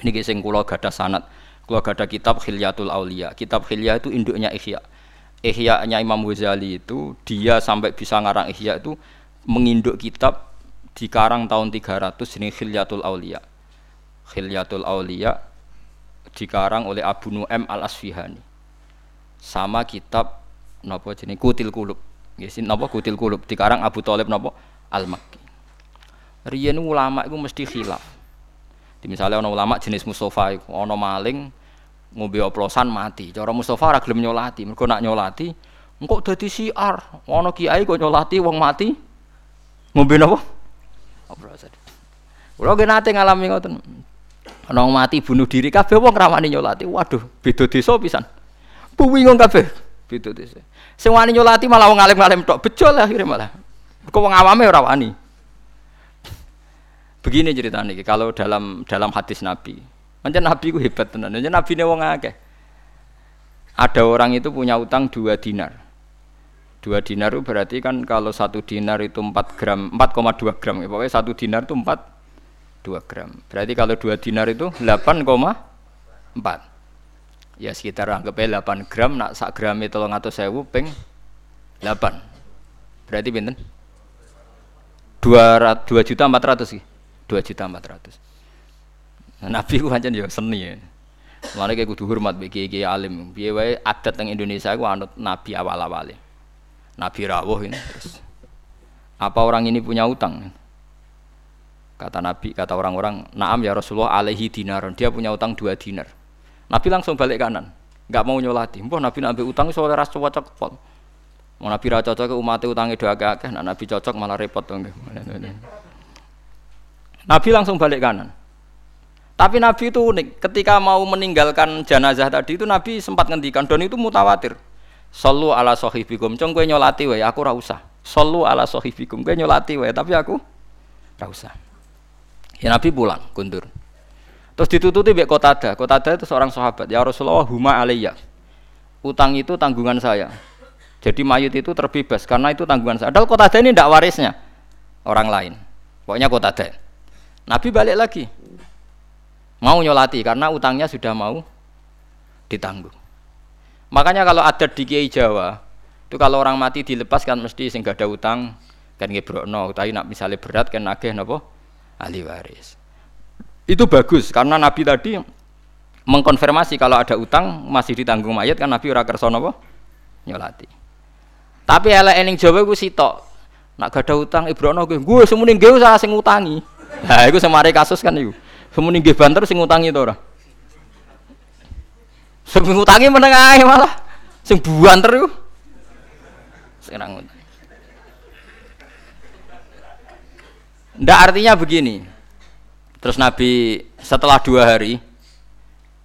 Ini sing kula gadah sanat, kula gadah kitab Khilyatul Aulia. Kitab Khilya itu induknya Ihya. Ihya-nya Imam Ghazali itu dia sampai bisa ngarang Ihya itu menginduk kitab di karang tahun 300 ini Khilyatul Aulia. Khilyatul Aulia dikarang oleh Abu Nu'aim Al-Asfihani sama kitab napa jenenge Kutil Kulub. Nggih napa Kutil Kulub dikarang Abu Thalib napa Al-Makki. Riyen ulama iku mesti khilaf. Di misalnya ana ulama jenis Mustafa ana maling ngombe oplosan mati. Cara Mustafa ora gelem nyolati, mergo nak nyolati engko dadi siar. Ana kiai kok nyolati wong mati ngombe napa? Oplosan. Kula ge nate ngalami ngoten. Ana mati bunuh diri kabeh wong ramani nyolati. Waduh, beda desa pisan. Bingung kabeh. Beda desa. Sing wani nyolati malah wong alim-alim tok. Bejol akhirnya malah. Kok wong awame ora wani. Begini ceritanya kalau dalam dalam hadis Nabi. Macam Nabi ku hebat tenan. Macam Nabi ne wong akeh. Ada orang itu punya utang dua dinar. Dua dinar itu berarti kan kalau satu dinar itu 4 gram, 4,2 gram. Ya, pokoknya satu dinar itu 4 2 gram. Berarti kalau dua dinar itu 8,4 ya sekitar anggap 8 gram nak sak gram itu atau sewu peng 8 berarti dua dua juta empat ratus sih dua juta empat ratus nah, nabi ku pancen ya seni ya Mulane kayak kudu hormat bagi kiai alim. Piye wae adat teng Indonesia ku anut nabi awal-awale. Nabi rawuh ini terus. Apa orang ini punya utang? Kata Nabi, kata orang-orang, "Na'am ya Rasulullah alaihi dinaron." Dia punya utang dua dinar. Nabi langsung balik kanan, nggak mau nyolati. Mbah Nabi nabi utang soalnya ras cocok pol. Mau Nabi ra cocok umatnya utangnya doa akeh, nah Nabi cocok malah repot dong. Nabi langsung balik kanan. Tapi Nabi itu unik. Ketika mau meninggalkan jenazah tadi itu Nabi sempat ngendikan dan itu mutawatir. Sallu ala sohibikum. Cong gue nyolati wae, aku ra usah. Sallu ala sohibikum. Gue nyolati wae, tapi aku ra usah. Ya Nabi pulang, kundur. Terus ditututi kota Kotada. Kotada itu seorang sahabat. Ya Rasulullah huma alaiya. Utang itu tanggungan saya. Jadi mayit itu terbebas karena itu tanggungan saya. Padahal Kotada ini tidak warisnya orang lain. Pokoknya Kotada. Nabi balik lagi. Mau nyolati karena utangnya sudah mau ditanggung. Makanya kalau ada di Kiai Jawa, itu kalau orang mati dilepas kan mesti sing gak ada utang kan ngebrokno, tapi nak misalnya berat kan nagih napa ahli waris. Itu bagus karena Nabi tadi mengkonfirmasi kalau ada utang masih ditanggung mayat kan Nabi ora kersa napa? Nyolati. Tapi elek ening Jawa ku sitok. Nak gak ada utang ibrono gue, gue semune gue usah sing utangi. Nah, iku semare kasus kan iku. Semua nggih banter sing ngutangi to ora? Sing ngutangi meneng ae malah. Sing iku. Sing ngutangi. Ndak artinya begini. Terus Nabi setelah dua hari,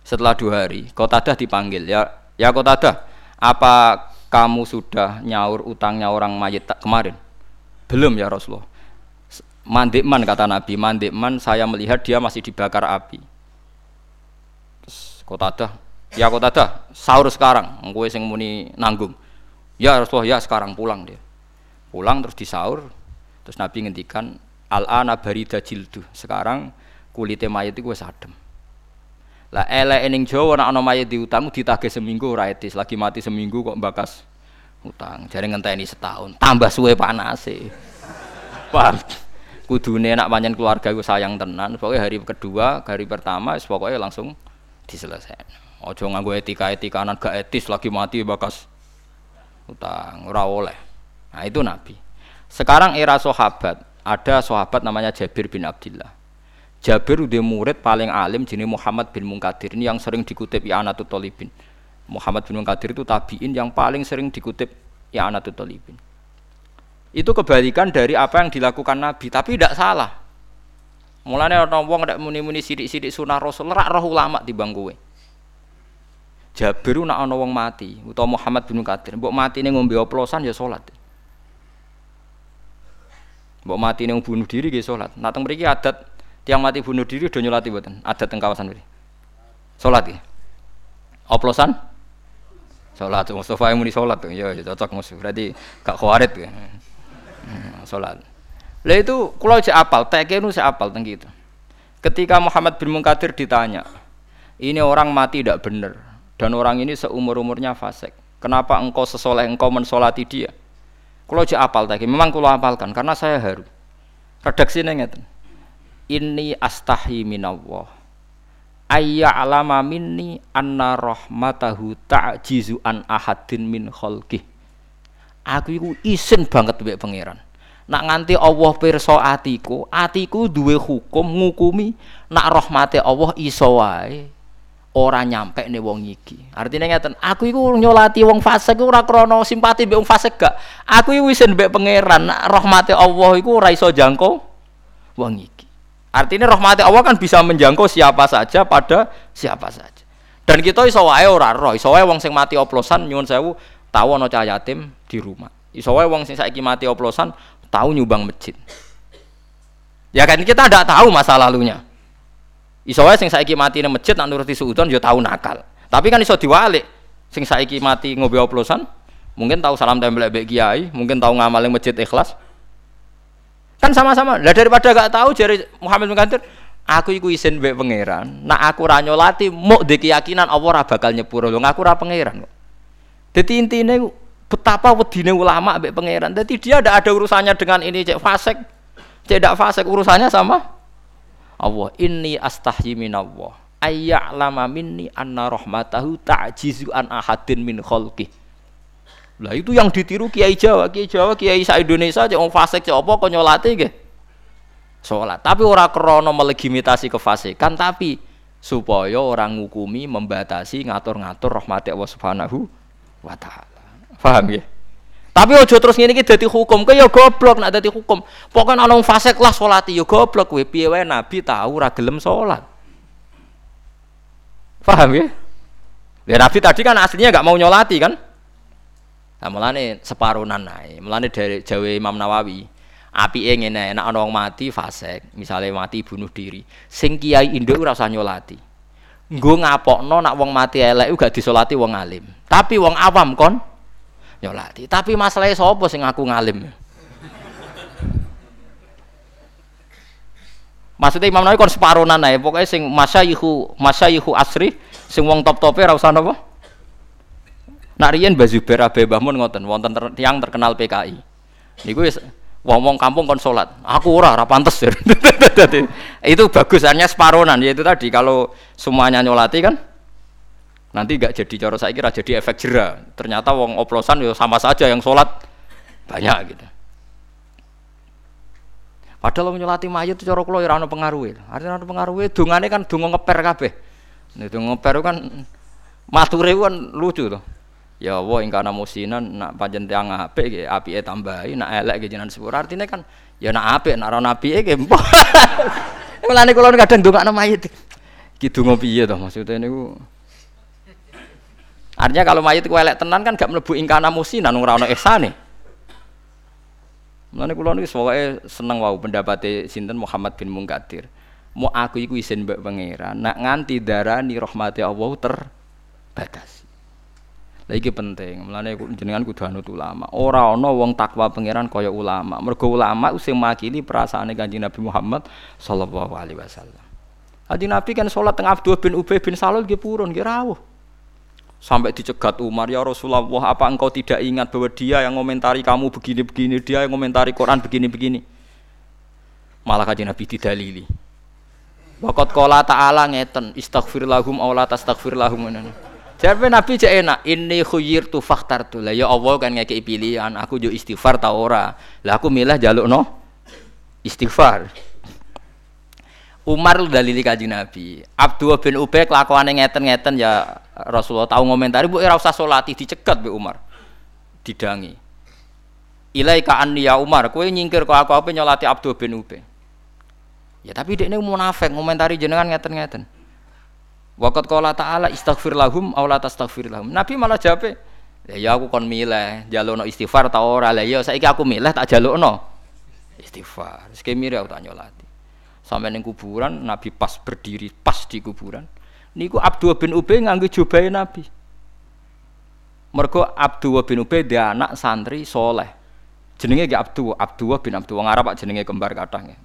setelah dua hari, Kotadah dipanggil ya, ya Kotadah, apa kamu sudah nyaur utangnya orang mayit kemarin? Belum ya Rasulullah. Mandikman kata Nabi, mandikman saya melihat dia masih dibakar api. Terus Kotadah, ya Kotadah, sahur sekarang, gue sing muni nanggung. Ya Rasulullah, ya sekarang pulang dia. Pulang terus disaur, terus Nabi ngendikan al-ana barida jildu. Sekarang kulitnya mayat itu wis adem. Lah elek ning Jawa nek ana mayit diutang ditagih seminggu ora etis, lagi mati seminggu kok bakas utang. Jare ngenteni setahun, tambah suwe panase. Paham? Kudune nak pancen keluarga iku sayang tenan, pokoknya hari kedua, hari pertama pokoknya langsung diselesaikan. Ojo nganggo etika-etikanan gak etis lagi mati bakas utang, ora oleh. Nah itu Nabi. Sekarang era sahabat, ada sahabat namanya Jabir bin Abdullah. Jabir udah murid paling alim jenis Muhammad bin Munkadir ini yang sering dikutip ya Anatut Tolibin. Muhammad bin Munkadir itu tabiin yang paling sering dikutip ya Anatut Tolibin. Itu kebalikan dari apa yang dilakukan Nabi, tapi tidak salah. Mulanya orang wong ndak muni-muni sidik-sidik sunah Rasul, rak roh ulama di bangkuwe. Jabir nak ana wong mati, utawa Muhammad bin Munkadir, mbok matine ngombe oplosan ya salat. Mati ning bunuh diri nggih salat. Nah teng mriki adat tiang mati bunuh diri do nyolati mboten? Adat teng kawasan mriki. Salat nggih. Oplosan? Salat Mustafa yang muni salat tuh. Ya, ya cocok Mustafa. Berarti gak khawarit ya. Salat. Lah itu kula cek apal, teke nu saya apal teng gitu. Ketika Muhammad bin Munkadir ditanya, ini orang mati tidak benar dan orang ini seumur umurnya fasik. Kenapa engkau sesoleh engkau mensolati dia? Kalau cek apal tadi, memang kalau apalkan karena saya haru. Redaksi ngeten. Ini astahi minallah. Ayya alama minni anna rahmatahu ta'jizu an ahadin min khalqih. Aku iku isin banget mbek pangeran. Nak nganti Allah pirsa atiku, atiku duwe hukum ngukumi nak rahmate Allah iso wae ora nyampe nih wong iki. Artinya ngeten, aku iku nyolati wong fasik ora krana simpati mbek wong fasik gak. Aku iku wis mbek pangeran, rahmate Allah iku ora iso jangkau wong iki. Artinya rahmate Allah kan bisa menjangkau siapa saja pada siapa saja. Dan kita iso wae ora roh, iso wae wong sing mati oplosan nyuwun sewu tahu ana cah yatim di rumah. Iso wae wong sing saiki mati oplosan tahu nyumbang masjid. Ya kan kita tidak tahu masa lalunya. Iso wae sing saiki mati nang masjid nak nuruti suudon ya tau nakal. Tapi kan iso diwalik. Sing saiki mati ngombe oplosan, mungkin tahu salam tempel mbek kiai, mungkin tahu ngamal masjid ikhlas. Kan sama-sama. Lah daripada gak tahu jari Muhammad bin Katsir, aku iku isin mbek pangeran. Nak aku ra nyolati, muk de keyakinan Allah ora bakal nyepuro. Lho ngaku ora pangeran kok. Dadi intine betapa wedine ulama mbek pangeran. Dadi dia tidak ada urusannya dengan ini cek fasik. Cek tidak fasik urusannya sama Allah inni astahyi minallah ayya'lama minni anna rahmatahu ta'jizu an ahadin min khalqih lah itu yang ditiru Kiai Jawa, Kiai Jawa, Kiai sa Indonesia cek wong fasik cek apa kok nyolate nggih. Salat. Tapi ora krana melegitimasi kefasikan tapi supaya orang ngukumi, membatasi, ngatur-ngatur rahmat Allah Subhanahu wa taala. Paham ya? Tapi ojo terus ngene iki dadi hukum, kaya goblok nek dadi hukum. Pokoke ana wong fasik lah salati ya goblok kowe. Wae nabi tahu ora gelem salat. Paham ya? Ya nabi tadi kan aslinya nggak mau nyolati kan? Nah, mulane separunan nae. Mulane dari Jawa Imam Nawawi. Api ngene nek ana mati fasik, misalnya mati bunuh diri. Sing kiai induk ora usah nyolati. Nggo ngapokno nak wong mati elek gak disolati wong alim. Tapi wong awam kon nyolati. Tapi masalahnya sapa sing ngaku ngalim? Maksudnya Imam Nawawi kon separonan ae, pokoke sing masyayihu masyayihu asri sing wong top-tope ora usah napa? Nak riyen Mbah Zubair Abe Mbah Mun ngoten, wonten ter, yang terkenal PKI. Niku wis wong-wong kampung kon salat. Aku ora ora pantes. itu bagus hanya separonan yaitu tadi kalau semuanya nyolati kan nanti gak jadi cara saya kira jadi efek jerah ternyata wong oplosan ya sama saja yang sholat banyak gitu Padahal wong nyolati mayit cara kula ya ora ono pengaruhe. Artinya ono pengaruhe dongane kan donga ngeper kabeh. Donga ngeper kan mature kan lucu to. Ya Allah ing kana musinan nak pancen tiyang apik nggih apike tambahi, nak elek nggih jenengan sepur. Artine kan ya nak apik nak apike nggih empuk. Mulane kula kadang ndongakno mayit. Ki donga piye to maksudnya niku? Artinya kalau mayit ku elek tenan kan gak mlebu ing kana musinan ora ono ihsane. Mulane kula niku pokoke seneng wau pendapate sinten Muhammad bin Munkadir. Mau aku iku isin mbek pangeran, nak nganti darani rahmati Allah terbatas. Lah iki penting. Mulane jenengan kudu anut ulama. Ora ana wong takwa pangeran kaya ulama. Mergo ulama sing makili perasaane Kanjeng Nabi Muhammad sallallahu alaihi wasallam. Kanjeng Nabi kan salat teng Abdul bin Ubay bin Salul nggih purun nggih rawuh. Sampai dicegat Umar, ya Rasulullah, apa engkau tidak ingat bahwa dia yang komentari kamu begini-begini, dia yang komentari Quran begini-begini. Malah kanjeng Nabi didalili. Waqat qala ta'ala ngeten, istaghfir lahum aw la tastaghfir lahum. Jadi Nabi cek enak, ini khuyir tu faktar tu lah. Ya Allah kan ngekei pilihan, aku jo istighfar tau ora. Lah aku milih jaluk no istighfar. Umar dalili kaji Nabi. Abdul bin Ubay kelakuan ngeten-ngeten ya Rasulullah tahu ngomentari bu ora usah solati dicegat be Umar. Didangi. Ilaika anni ya Umar, kowe nyingkir kok aku apa nyolati Abdul bin Ubay. Ya tapi dia ini munafik ngomentari jenengan ngeten-ngeten. Waqat qala ta'ala istaghfir lahum aw la tastaghfir lahum. Nabi malah jawab, "Ya aku kon milih, jalukno istighfar ta ora." Lah ya saiki aku milih tak jalukno istighfar. Sik mire aku tak nyolati. Sampai ning kuburan Nabi pas berdiri pas di kuburan. Niku Abdul bin Ubay nganggo jubahe Nabi. Mergo Abdul bin Ubay dia anak santri soleh. Jenenge ge Abdul, Abdul bin Abdul wong Arab jenenge kembar kathah nggih.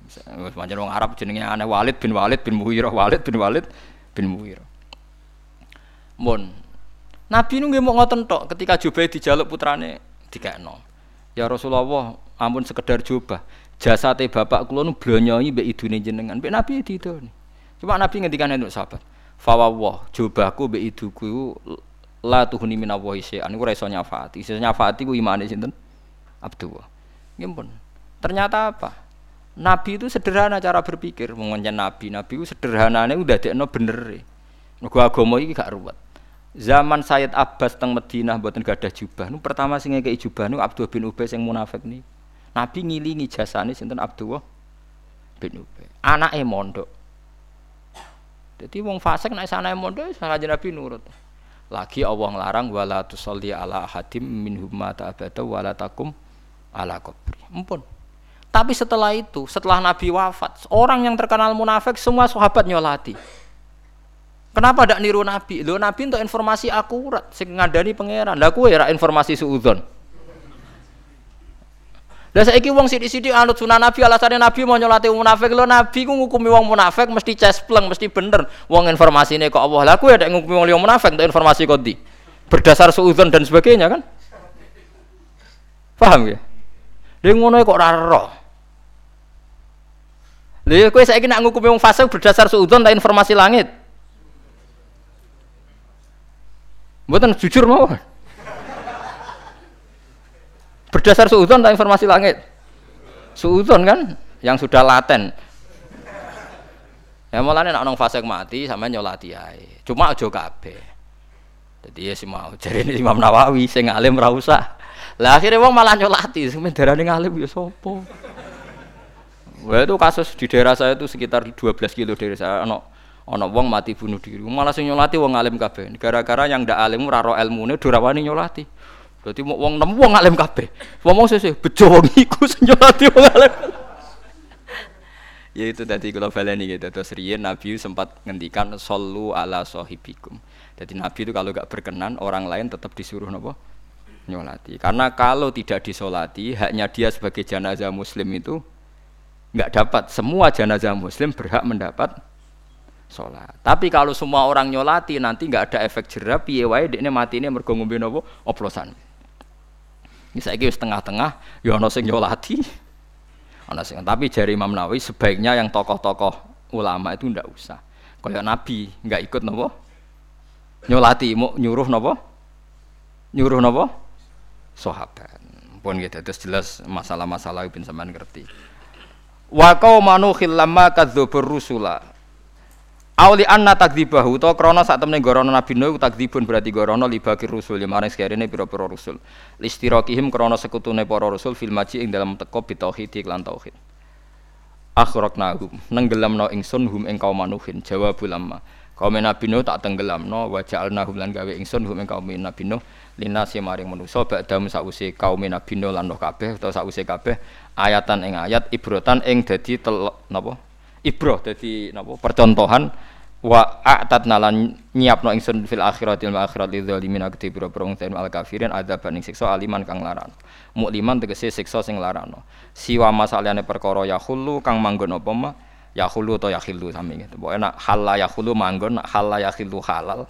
Pancen wong Arab jenenge aneh Walid bin Walid bin Muhirah Walid bin Walid bin Muwir. Mun. Nabi nu nggih mau ngoten tok ketika Jubair dijaluk putrane dikekno. Ya Rasulullah, ampun sekedar jubah. Jasate bapak kula nu blonyoi mbek idune jenengan. Mbek Nabi didoni. Cuma Nabi ngendikan untuk sahabat, "Fawawah, jubahku mbek iduku la tuhuni minallahi syai'an." Iku ora iso nyafaati. Iso nyafaati ku imane sinten? Abdullah. Nggih Ternyata apa? Nabi itu sederhana cara berpikir, mengenai Nabi. Nabi itu sederhananya udah dekno bener. Mergo agama iki gak ruwet. Zaman Sayyid Abbas teng Madinah mboten gadah jubah. Nu pertama sing ngekeki jubah nu Abdul bin Ubay sing munafik nih. Nabi ngilingi jasane sinten Abdullah bin Ubay. Anake mondok. Jadi wong fasik nek sanane mondok salah Nabi nurut. Lagi Allah nglarang wala tusalli ala hadim minhum mata abada wala takum ala qabri. Ampun. Tapi setelah itu, setelah Nabi wafat, orang yang terkenal munafik semua sahabat nyolati. Kenapa tidak niru Nabi? Lo Nabi untuk informasi akurat, sing ngadani pangeran. Lah kowe ora informasi suudzon. Lah saiki wong sithik-sithik anut sunah Nabi alasannya Nabi mau nyolati munafik. Lo Nabi ku ngukumi wong munafik mesti cespleng, mesti bener. Wong informasi ini kok Allah. Lah kowe ada ngukumi wong liya munafik untuk informasi kok di. Berdasar suudzon dan sebagainya kan? Paham ya? Dia ngono kok ora roh. Lha kowe saiki nak ngukumi wong fasik berdasar suudzon ta informasi langit? Mboten jujur mau. Berdasar suudzon ta informasi langit? Suudzon kan yang sudah laten. Ya mulane nek ana fasik mati sampean nyolati ae. Cuma aja kabeh. Jadi ya si mau cari ini Imam Nawawi sing alim ra usah. Lah akhirnya wong malah nyolati, sing darane ngalim ya sapa? Wah itu kasus di daerah saya itu sekitar 12 kilo dari saya. Ono ono wong mati bunuh diri. Malah sing nyolati wong alim kabeh. Gara-gara yang ndak alim ora ro ilmune durawani nyolati. Berarti mau wong nemu wong alim kabeh. Ngomong sesuk bejo wong iku sing nyolati wong alim. ya itu tadi kalau baleni gitu. Terus riyen Nabi sempat ngendikan sallu ala sahibikum. Jadi Nabi itu kalau gak berkenan orang lain tetap disuruh nopo nyolati. Karena kalau tidak disolati haknya dia sebagai jenazah muslim itu nggak dapat. Semua jenazah muslim berhak mendapat sholat. Tapi kalau semua orang nyolati nanti nggak ada efek jerah piye wae mati ini mergo ngombe nopo oplosan ini saya kira setengah-tengah ya ono sing nyolati ono sing tapi jari Imam Nawawi sebaiknya yang tokoh-tokoh ulama itu ndak usah. Kayak Nabi nggak ikut nopo? Nyolati mau nyuruh nopo? Nyuruh nopo? Sahabat. Pun gitu terus jelas masalah-masalah bin sampean ngerti. Wa qaumanu khillamma kadzdzabur rusula. Auli anna takdzibahu to krana sak temene gorono Nabi Nuh takdzibun berarti gorono libakir rusul ya maring sekarene pira-pira rusul. Listiraqihim krana sekutune para rasul fil maji ing dalam teko bitauhid lan tauhid. Akhraqnahum nenggelamno ingsun hum ing kaum manuhin jawabul lamma. Kaum Nabi Nuh tak tenggelamno wa ja'alnahum lan gawe ingsun hum ing kaum Nabi Nuh linasi maring manusa ba'dam sause kaum Nabi Nuh lan kabeh utawa sause kabeh ayatan ing ayat ibrotan ing dadi napa ibroh dadi napa percontohan wa a'tat nalan nyiapno ingsun fil akhiratil akhirat lil zalimin akti pira pira wong al kafirin adzaban ing siksa aliman kang larano mukliman tegese siksa sing larano siwa masalahane perkara yahulu kang manggon apa ma? Yahulu atau yahilu sami gitu. Pokoke nak halal yahulu manggon nak halal yahilu halal.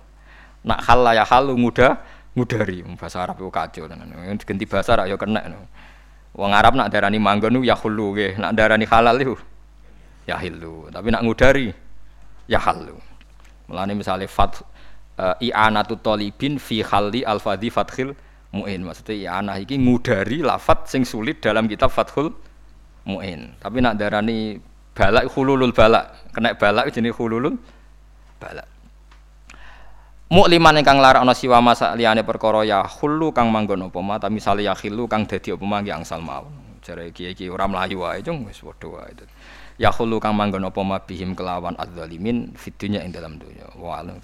Nak halal yahalu muda mudari. Bahasa Arab itu kacau tenan. Ganti bahasa Arab ya kena wong Arab nak darani manggon yahulu nggih. Nak darani halal itu yahilu tapi nak ngudari ya halu. Mulane misalnya fat uh, i'anatu talibin fi halli al-fadhi fathil mu'in. Maksudnya i'anah iki ngudari lafat sing sulit dalam kitab Fathul Mu'in. Tapi nak darani balak hululul balak. Kena balak jenis hululul balak. Mukliman ingkang larakna siwa masa liyane perkara ya hulu kang manggon apa ma, ta misale ya khilu kang dadi apa ma angsal mawon. Jare iki-iki ora mlayu wae wis ya khulu kang manggon apa mabihim kelawan adzalimin fitunya ing dalam dunya. Wa alam